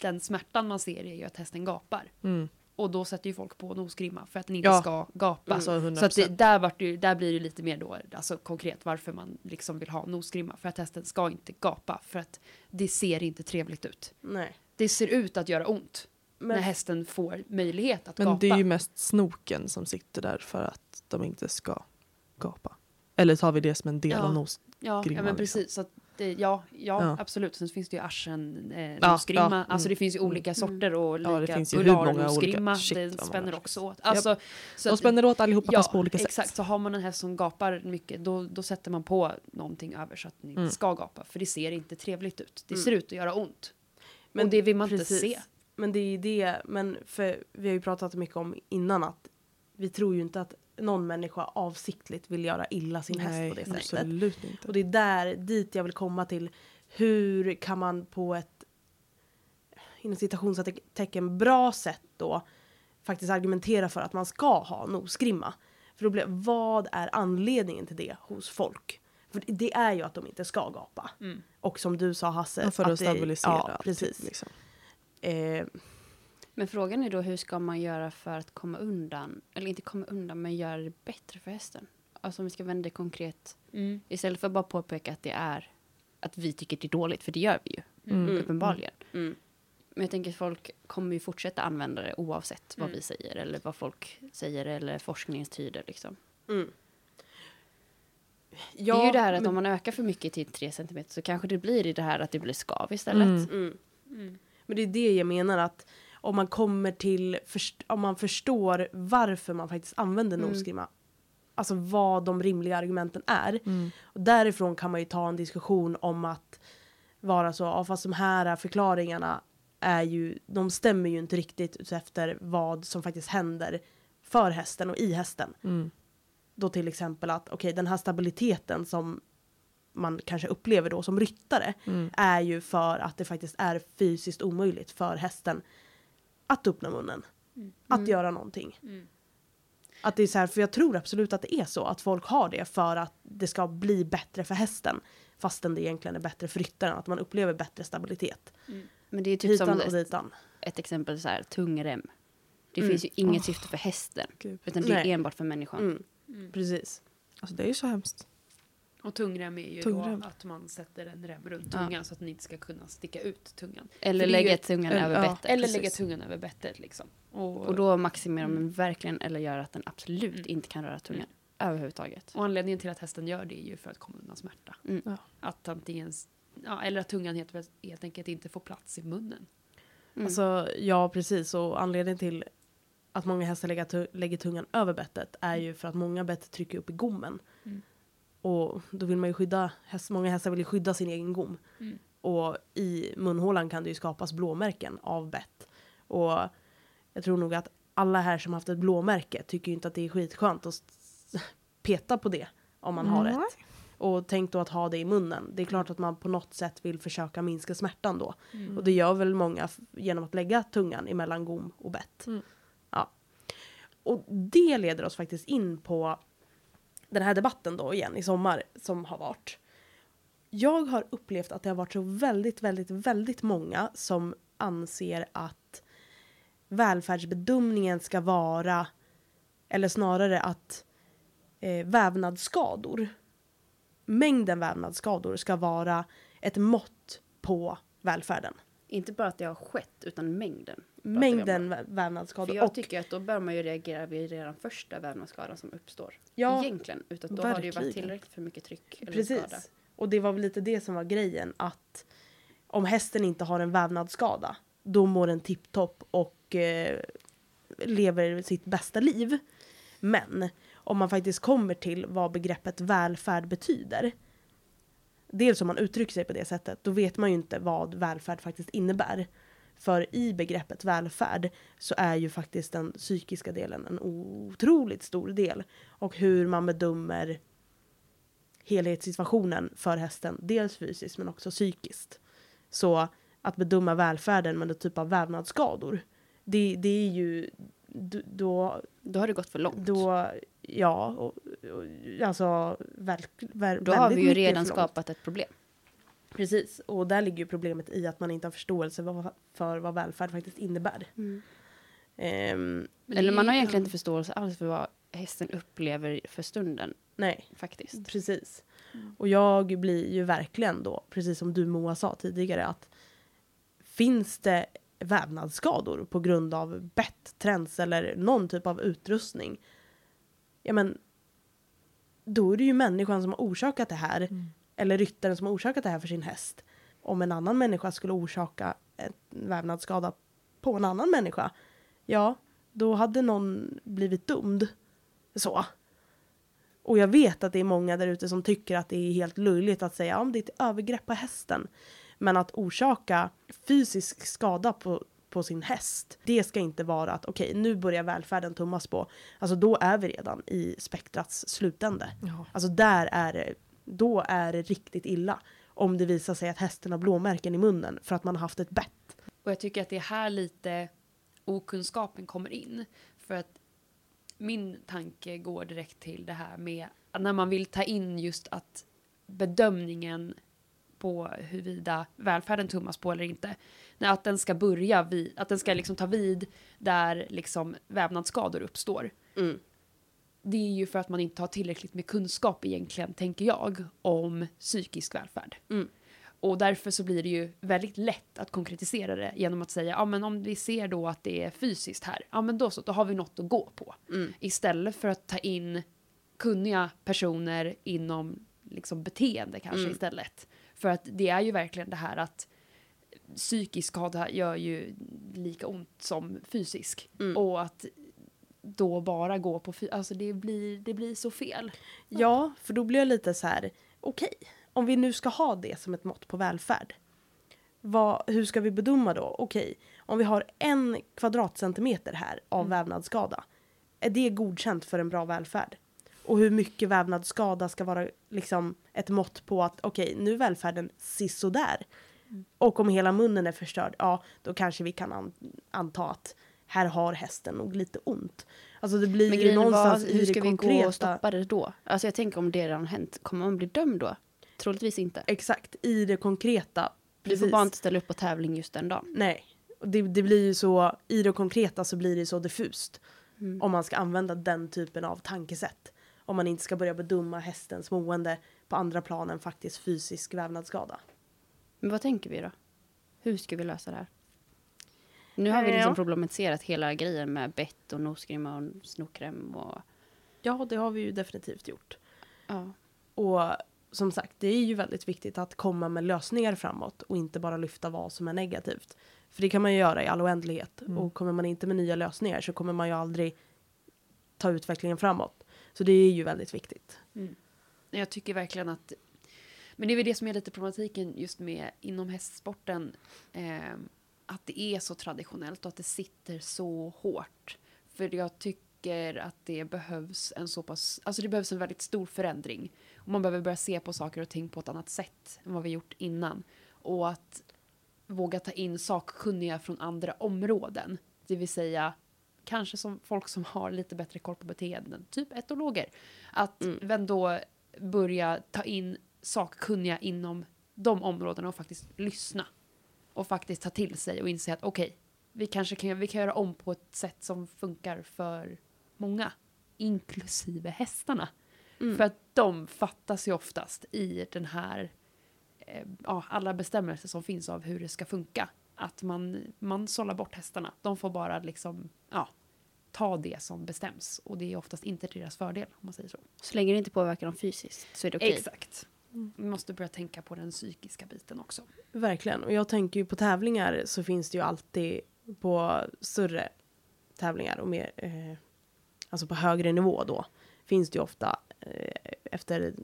den smärtan man ser är ju att hästen gapar. Mm. Och då sätter ju folk på nosgrimma för att den inte Ja. ska gapa. Alltså 100%. Så att det, där, vart det, där blir det lite mer då, alltså konkret varför man liksom vill ha nosgrimma. För att hästen ska inte gapa, för att det ser inte trevligt ut. Nej. Det ser ut att göra ont när Men, hästen får möjlighet att Men gapa. det är ju mest snoken som sitter där för att de inte ska gapa. Eller tar vi det som en del Ja. av nos? Ja, ja men liksom. precis. Så att det, ja, ja, Ja. absolut. Sen finns det ju arsen, eh, Ja, nosgrimma. ja, Alltså mm. det finns ju olika sorter och Ja, det lika finns ju hur många polarnosgrimma. olika- shit, Det spänner det också åt. Alltså, så De att- spänner åt allihopa ja, fast på olika exakt. sätt. Så har man en häst som gapar mycket, då, då sätter man på någonting över så att den inte Mm. ska gapa. För det ser inte trevligt ut. Det Mm. ser ut att göra ont. men och det vill man precis. inte se. Men det är ju det, men för vi har ju pratat mycket om innan att vi tror ju inte att någon människa avsiktligt vill göra illa sin häst på det sättet. absolut inte. Och det är där, dit jag vill komma till. Hur kan man på ett inom citationstecken bra sätt då faktiskt argumentera för att man ska ha nosgrimma? För då blir vad är anledningen till det hos folk? För det är ju att de inte ska gapa. Mm. Och som du sa Hasse. Ja, för att det- stabilisera Ja, allting, precis. Liksom. Eh, Men frågan är då hur ska man göra för att komma undan, eller inte komma undan men göra det bättre för hästen? Alltså om vi ska vända det konkret, Mm. istället för att bara påpeka att det är, att vi tycker det är dåligt, för det gör vi ju, Mm. uppenbarligen. mm. Men jag tänker att folk kommer ju fortsätta använda det oavsett vad Mm. vi säger eller vad folk säger eller forskningen tyder liksom. Mm. det är ju det här att men- om man ökar för mycket till 3 cm så kanske det blir i det här att det blir skav istället. Mm. Mm. Mm. Men det är det jag menar att om man kommer till, om man förstår varför man faktiskt använder Mm. nosgrimma, alltså vad de rimliga argumenten är, Mm. och därifrån kan man ju ta en diskussion om att vara så, ja, fast de här förklaringarna är ju, de stämmer ju inte riktigt efter vad som faktiskt händer för hästen och i hästen. Mm. Då till exempel att okej, den här stabiliteten som man kanske upplever då som ryttare Mm. är ju för att det faktiskt är fysiskt omöjligt för hästen att öppna munnen. Att göra någonting. Mm. Att det är så här, för jag tror absolut att det är så att folk har det för att det ska bli bättre för hästen. Fastän det egentligen är bättre för ryttaren, att man upplever bättre stabilitet. Men det är typ Hitan som och ett, ett exempel så här, tungrem. Det Mm. finns ju inget syfte för hästen, Gud. utan det är Nej. enbart för människan. Mm. Precis. Alltså det är ju så hemskt. Och tungrem är ju Tungrem. då att man sätter en rem runt Ja. tungan så att den inte ska kunna sticka ut tungan. Eller lägga tungan över ja, bettet. Eller precis. lägga tungan över bettet liksom. Och, Och då maximerar man Mm. verkligen eller gör att den absolut Mm. inte kan röra tungan överhuvudtaget. och anledningen till att hästen gör det är ju för att komma undan smärta. Mm. Ja. Att antingen, ja, eller att tungan helt, helt enkelt inte får plats i munnen. Mm. Alltså, ja precis. Och anledningen till att många hästar lägger, lägger tungan över bettet är ju för att många bett trycker upp i gommen. Mm. Och då vill man ju skydda, häst, många hästar vill ju skydda sin egen gom. Mm. Och i munhålan kan det ju skapas blåmärken av bett. Och jag tror nog att alla här som haft ett blåmärke tycker ju inte att det är skitskönt att peta på det om man har Nej. ett. Och tänk då att ha det i munnen. Det är klart att man på något sätt vill försöka minska smärtan då. Mm. Och det gör väl många genom att lägga tungan emellan gom och bett. Mm. Ja. Och det leder oss faktiskt in på den här debatten då igen i sommar som har varit. Jag har upplevt att det har varit så väldigt, väldigt, väldigt många som anser att välfärdsbedömningen ska vara, eller snarare att eh, vävnadsskador, mängden vävnadsskador ska vara ett mått på välfärden. Inte bara att det har skett, utan mängden. Mängden För vävnadsskador. jag och, tycker att då bör man ju reagera vid redan första vävnadsskadan som uppstår. ja, Egentligen. Utan då har det ju varit verkligen. tillräckligt för mycket tryck eller skada. Precis. Och det var väl lite det som var grejen att om hästen inte har en vävnadsskada då mår den tipptopp och eh, lever sitt bästa liv. Men om man faktiskt kommer till vad begreppet välfärd betyder. Dels om man uttrycker sig på det sättet, då vet man ju inte vad välfärd faktiskt innebär. För i begreppet välfärd så är ju faktiskt den psykiska delen en otroligt stor del. Och hur man bedömer helhetssituationen för hästen, dels fysiskt men också psykiskt. Så att bedöma välfärden med en typ av vävnadsskador, det, det är ju då, Då har det gått för långt. då ja, och, och, alltså verk, ver, då har vi ju redan skapat ett problem. Precis, och där ligger ju problemet i att man inte har förståelse för vad välfärd faktiskt innebär. Mm. Men Eller man har egentligen inte förståelse alls för vad hästen upplever för stunden nej, faktiskt. Precis. Mm. Och jag blir ju verkligen då, precis som du Moa sa tidigare, att finns det vävnadsskador på grund av bett, träns eller någon typ av utrustning, ja men då är det ju människan som har orsakat det här, eller ryttaren som har orsakat det här för sin häst. Om en annan människa skulle orsaka en vävnadsskada på en annan människa, ja, då hade någon blivit dömd. Så. Och jag vet att det är många där ute som tycker att det är helt löjligt att säga om det är ett övergrepp på hästen. Men att orsaka fysisk skada på, på sin häst, det ska inte vara att okej, nu börjar välfärden tummas på. Alltså då är vi redan i spektrats slutände. Ja. Alltså där är det, då är det riktigt illa. Om det visar sig att hästen har blåmärken i munnen för att man har haft ett bett. Och jag tycker att det är här lite okunskapen kommer in. För att min tanke går direkt till det här med när man vill ta in just att bedömningen på huruvida välfärden tummas på eller inte. När att den ska börja vid, att den ska liksom ta vid där liksom vävnadsskador uppstår. Mm. Det är ju för att man inte har tillräckligt med kunskap egentligen, tänker jag, om psykisk välfärd. Mm. Och därför så blir det ju väldigt lätt att konkretisera det genom att säga, ja men om vi ser då att det är fysiskt här, ja men då så, då har vi något att gå på. Mm. Istället för att ta in kunniga personer inom liksom beteende kanske Mm. istället. För att det är ju verkligen det här att psykisk skada gör ju lika ont som fysisk. Mm. Och att då bara gå på fy- alltså det blir, det blir så fel. Ja, för då blir jag lite så här, okej, om vi nu ska ha det som ett mått på välfärd, vad, hur ska vi bedöma då? Okej, om vi har en kvadratcentimeter här av Mm. vävnadsskada, är det godkänt för en bra välfärd? Och hur mycket vävnadsskada ska vara liksom ett mått på att okej, nu är välfärden sisådär. Mm. Och om hela munnen är förstörd, ja, då kanske vi kan an- anta att här har hästen nog lite ont. Alltså det blir Men ju var, någonstans i hur ska vi konkreta. gå och stoppa det då? Alltså jag tänker om det redan hänt, kommer man bli dömd då? Troligtvis inte. Exakt, i det konkreta. Du får Precis. bara inte ställa upp på tävling just den dagen. Nej. Det, det blir ju så, i det konkreta så blir det så diffust. Mm. Om man ska använda den typen av tankesätt. Om man inte ska börja bedöma hästens mående på andra plan än faktiskt fysisk vävnadsskada. Men vad tänker vi då? Hur ska vi lösa det här? Nu har vi liksom Ja. problematiserat hela grejen med bett och nosgrimma och snokrem och... Ja, det har vi ju definitivt gjort. Ja. Och som sagt, det är ju väldigt viktigt att komma med lösningar framåt och inte bara lyfta vad som är negativt. För det kan man ju göra i all oändlighet. Mm. Och kommer man inte med nya lösningar så kommer man ju aldrig ta utvecklingen framåt. Så det är ju väldigt viktigt. Mm. Jag tycker verkligen att... Men det är väl det som är lite problematiken just med inom hästsporten. Eh, att det är så traditionellt och att det sitter så hårt. För jag tycker att det behövs en så pass... Alltså det behövs en väldigt stor förändring. Och man behöver börja se på saker och ting på ett annat sätt än vad vi gjort innan. Och att våga ta in sakkunniga från andra områden. Det vill säga kanske som folk som har lite bättre koll på beteenden, typ etologer. Att mm. då börja ta in sakkunniga inom de områdena och faktiskt lyssna. Och faktiskt ta till sig och inse att okej, okay, vi kanske kan, vi kan göra om på ett sätt som funkar för många, inklusive hästarna. Mm. För att de fattas ju oftast i den här, eh, ja, alla bestämmelser som finns av hur det ska funka. Att man, man sållar bort hästarna. De får bara liksom, ta det som bestäms. Och det är oftast inte till deras fördel, om man säger så. Så länge det inte påverkar dem fysiskt så är det okej? Okay. Exakt. Mm. Vi måste börja tänka på den psykiska biten också. Verkligen. Och jag tänker ju på tävlingar så finns det ju alltid på större tävlingar och mer, eh, alltså på högre nivå då, finns det ju ofta eh, efter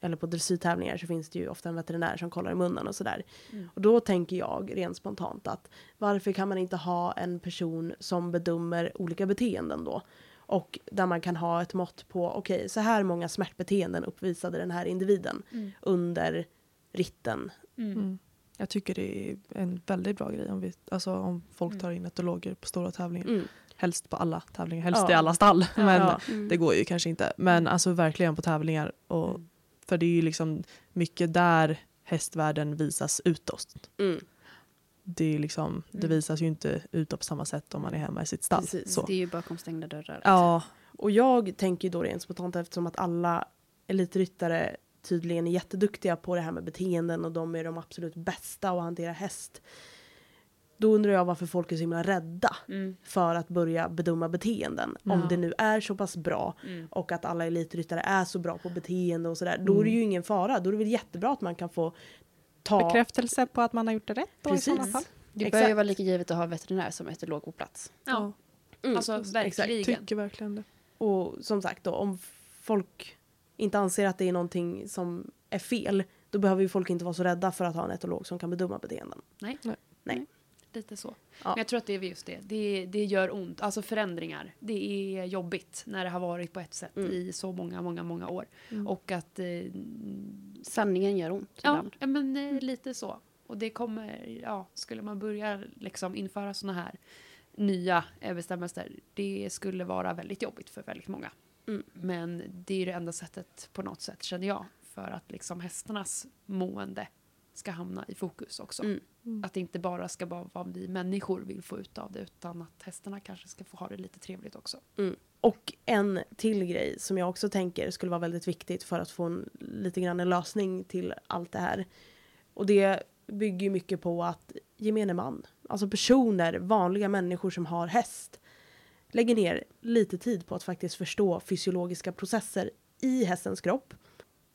eller på dressyrtävlingar så finns det ju ofta en veterinär som kollar i munnen och sådär. Mm. Och då tänker jag rent spontant att varför kan man inte ha en person som bedömer olika beteenden då? Och där man kan ha ett mått på, okej, okay, så här många smärtbeteenden uppvisade den här individen mm. under ritten. Mm. mm. Jag tycker det är en väldigt bra grej om, vi, alltså om folk mm. tar in etologer på stora tävlingar. Mm. Helst på alla tävlingar, helst ja. i alla stall. Men ja. det går ju kanske inte. Men alltså verkligen på tävlingar. Och för det är ju liksom mycket där hästvärlden visas utåt. Mm. Det, är liksom, det mm. visas ju inte utåt på samma sätt om man är hemma i sitt stall. Så. Det är ju bakom stängda dörrar. Liksom. Ja, och jag tänker då rent spontant eftersom att alla elitryttare tydligen är jätteduktiga på det här med beteenden och de är de absolut bästa att hantera häst. Då undrar jag varför folk är så himla rädda mm. för att börja bedöma beteenden. Ja. Om det nu är så pass bra mm. och att alla elitryttare är så bra på beteende och sådär. Mm. Då är det ju mm. ingen fara. Då är det väl jättebra att man kan få ta... Bekräftelse på att man har gjort det rätt då Precis. i sådana fall. Det bör ju vara lika givet att ha veterinär som etolog på plats. Ja, mm. alltså verkligen. Exakt. Tycker verkligen det. Och som sagt då, om folk inte anser att det är någonting som är fel, då behöver ju folk inte vara så rädda för att ha en etolog som kan bedöma beteenden. Nej. Nej. Nej lite så. Ja. Men jag tror att det är just det. det. Det gör ont. Alltså förändringar. Det är jobbigt när det har varit på ett sätt mm. i så många, många, många år. Mm. Och att... Eh, Sanningen gör ont ja, ibland. Ja, men eh, mm. lite så. Och det kommer, ja, skulle man börja liksom införa såna här nya bestämmelser, det skulle vara väldigt jobbigt för väldigt många. Mm. Men det är det enda sättet på något sätt, känner jag, för att liksom hästarnas mående ska hamna i fokus också. Mm. Mm. Att det inte bara ska vara vad vi människor vill få ut av det utan att hästarna kanske ska få ha det lite trevligt också. Mm. Och en till grej som jag också tänker skulle vara väldigt viktigt för att få en, lite grann en lösning till allt det här. Och det bygger mycket på att gemene man, alltså personer, vanliga människor som har häst, lägger ner lite tid på att faktiskt förstå fysiologiska processer i hästens kropp.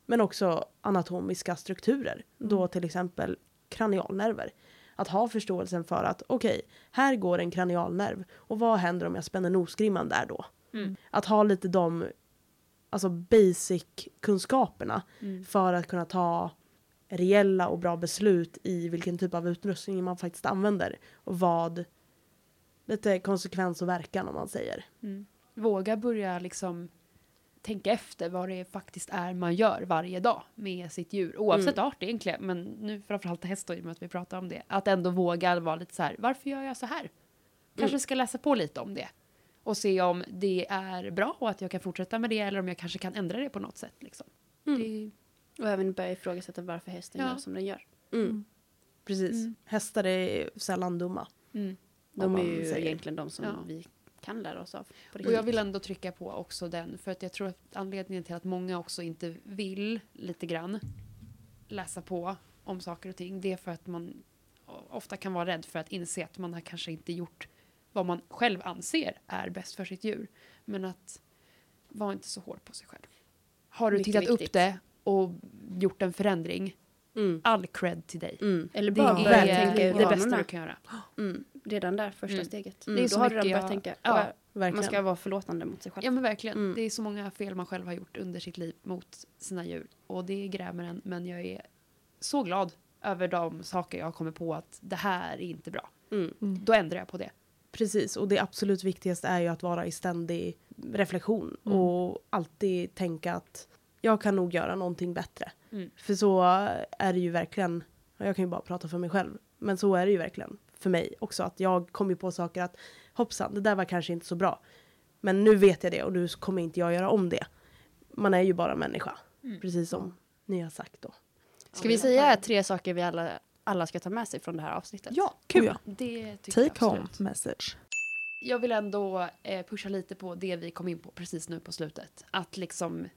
Men också anatomiska strukturer. Mm. Då till exempel kranialnerver. Att ha förståelsen för att okej, okay, här går en kranialnerv och vad händer om jag spänner nosgrimman där då? Mm. Att ha lite de alltså basic-kunskaperna mm. för att kunna ta reella och bra beslut i vilken typ av utrustning man faktiskt använder och vad lite konsekvens och verkan om man säger. Mm. Våga börja liksom tänka efter vad det faktiskt är man gör varje dag med sitt djur. Oavsett mm. art egentligen, men nu framförallt häst i och med att vi pratar om det. Att ändå våga vara lite så här, varför gör jag så här? Kanske mm. ska läsa på lite om det. Och se om det är bra och att jag kan fortsätta med det eller om jag kanske kan ändra det på något sätt. Liksom. Mm. Det... Och även börja ifrågasätta varför hästen ja. gör som den gör. Mm. mm. Precis. Hästar är sällan dumma. De är ju säger. egentligen de som ja. vi kan lära oss av. och jag vill ändå trycka på också den, för att jag tror att anledningen till att många också inte vill lite grann läsa på om saker och ting, det är för att man ofta kan vara rädd för att inse att man har kanske inte gjort vad man själv anser är bäst för sitt djur. Men att vara inte så hård på sig själv. Har du Mycket tittat viktigt. upp det och gjort en förändring, mm. all cred till dig. Mm. Eller bara det är det bästa du kan göra. Mm. Redan där, första Mm. steget. Mm. Det är Då så har du redan börjat jag- tänka. Ja, och Verkligen. man ska vara förlåtande mot sig själv. Ja men verkligen. Mm. Det är så många fel man själv har gjort under sitt liv mot sina djur. Och det grämer en. Men jag är så glad över de saker jag kommer på att det här är inte bra. Mm. Då ändrar jag på det. Precis, och det absolut viktigaste är ju att vara i ständig reflektion Mm. och alltid tänka att jag kan nog göra någonting bättre. Mm. För så är det ju verkligen, jag kan ju bara prata för mig själv, men så är det ju verkligen för mig också att jag kommer på saker att hoppsan, det där var kanske inte så bra. Men nu vet jag det och nu kommer inte jag göra om det. Man är ju bara människa, Mm. precis som ni har sagt då. Ska vi säga tre saker vi alla, alla ska ta med sig från det här avsnittet? Ja, Kul. ja. Det tycker jag Take home absolut. message. Jag vill ändå eh, pusha lite på det vi kom in på precis nu på slutet. Att liksom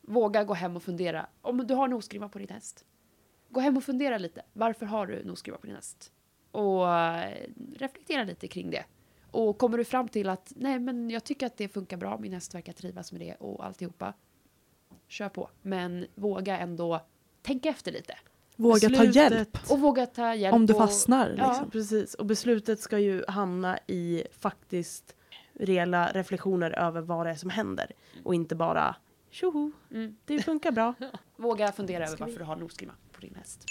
våga gå hem och fundera. Om du har nosgrimma på din häst. Gå hem och fundera lite. Varför har du nosgrimma på din häst? Och eh, reflektera lite kring det. Och kommer du fram till att nej men jag tycker att det funkar bra, min häst verkar trivas med det och alltihopa. Kör på. Men våga ändå tänka efter lite. Våga ta Beslutet- hjälp Och våga ta hjälp. om du och, fastnar. Ja. Liksom. Precis, och beslutet ska ju hamna i faktiskt reella reflektioner över vad det är som händer. Och inte bara tjoho, Mm. det funkar bra. [LAUGHS] Våga fundera över varför du har nosgrimma på din häst.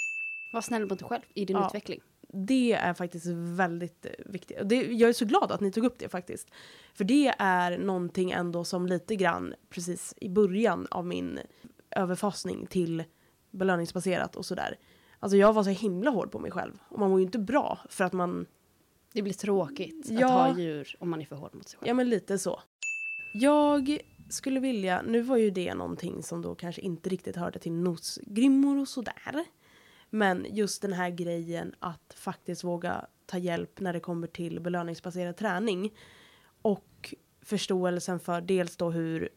Var snäll mot dig själv i din Ja. utveckling. Det är faktiskt väldigt eh, viktigt. Det, jag är så glad att ni tog upp det faktiskt. För det är någonting ändå som lite grann precis i början av min överfasning till belöningsbaserat och sådär. Alltså jag var så himla hård på mig själv. Och man mår ju inte bra för att man Det blir tråkigt Ja. att ha djur om man är för hård mot sig själv. Ja, men lite så. Jag skulle vilja, nu var ju det någonting som då kanske inte riktigt hörde till nosgrimmor och sådär. Men just den här grejen att faktiskt våga ta hjälp när det kommer till belöningsbaserad träning. Och förståelsen för dels då hur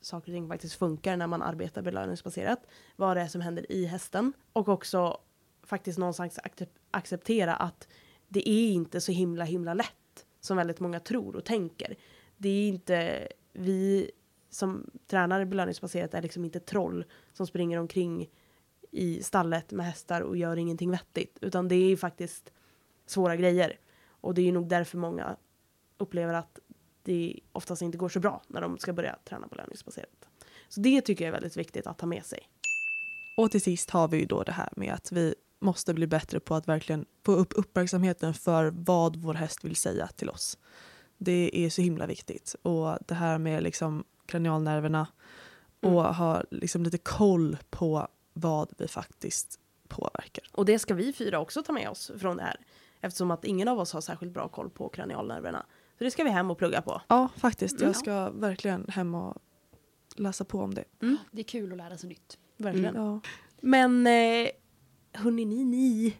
saker och ting faktiskt funkar när man arbetar belöningsbaserat. Vad det är som händer i hästen. Och också faktiskt någonstans acceptera att det är inte så himla himla lätt som väldigt många tror och tänker. Det är inte vi som tränar belöningsbaserat är liksom inte troll som springer omkring i stallet med hästar och gör ingenting vettigt. Utan det är faktiskt svåra grejer. Och det är ju nog därför många upplever att det oftast inte går så bra när de ska börja träna belöningsbaserat. Så det tycker jag är väldigt viktigt att ta med sig. Och till sist har vi ju då det här med att vi måste bli bättre på att verkligen få upp uppmärksamheten för vad vår häst vill säga till oss. Det är så himla viktigt. Och det här med liksom kranialnerverna och ha liksom lite koll på vad vi faktiskt påverkar. Och det ska vi fyra också ta med oss från det här. Eftersom att ingen av oss har särskilt bra koll på kranialnerverna. Så det ska vi hem och plugga på. Ja, faktiskt. Mm. Jag ska verkligen hem och läsa på om det. Det är kul att lära sig nytt. Verkligen. Ja. Men eh, hörni ni, ni,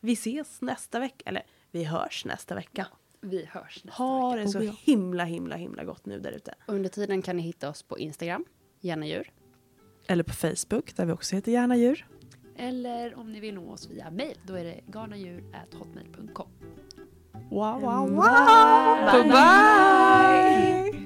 vi ses nästa vecka. Eller vi hörs nästa vecka. Vi hörs nästa Ha vecka. det så Oh, himla himla himla gott nu där ute. Under tiden kan ni hitta oss på Instagram, gärna djur. Eller på Facebook där vi också heter Gärna Djur. Eller om ni vill nå oss via mail, då är det garnadjur.hotmail.com. Wow, wow, mm. wow! bye. bye. bye. bye.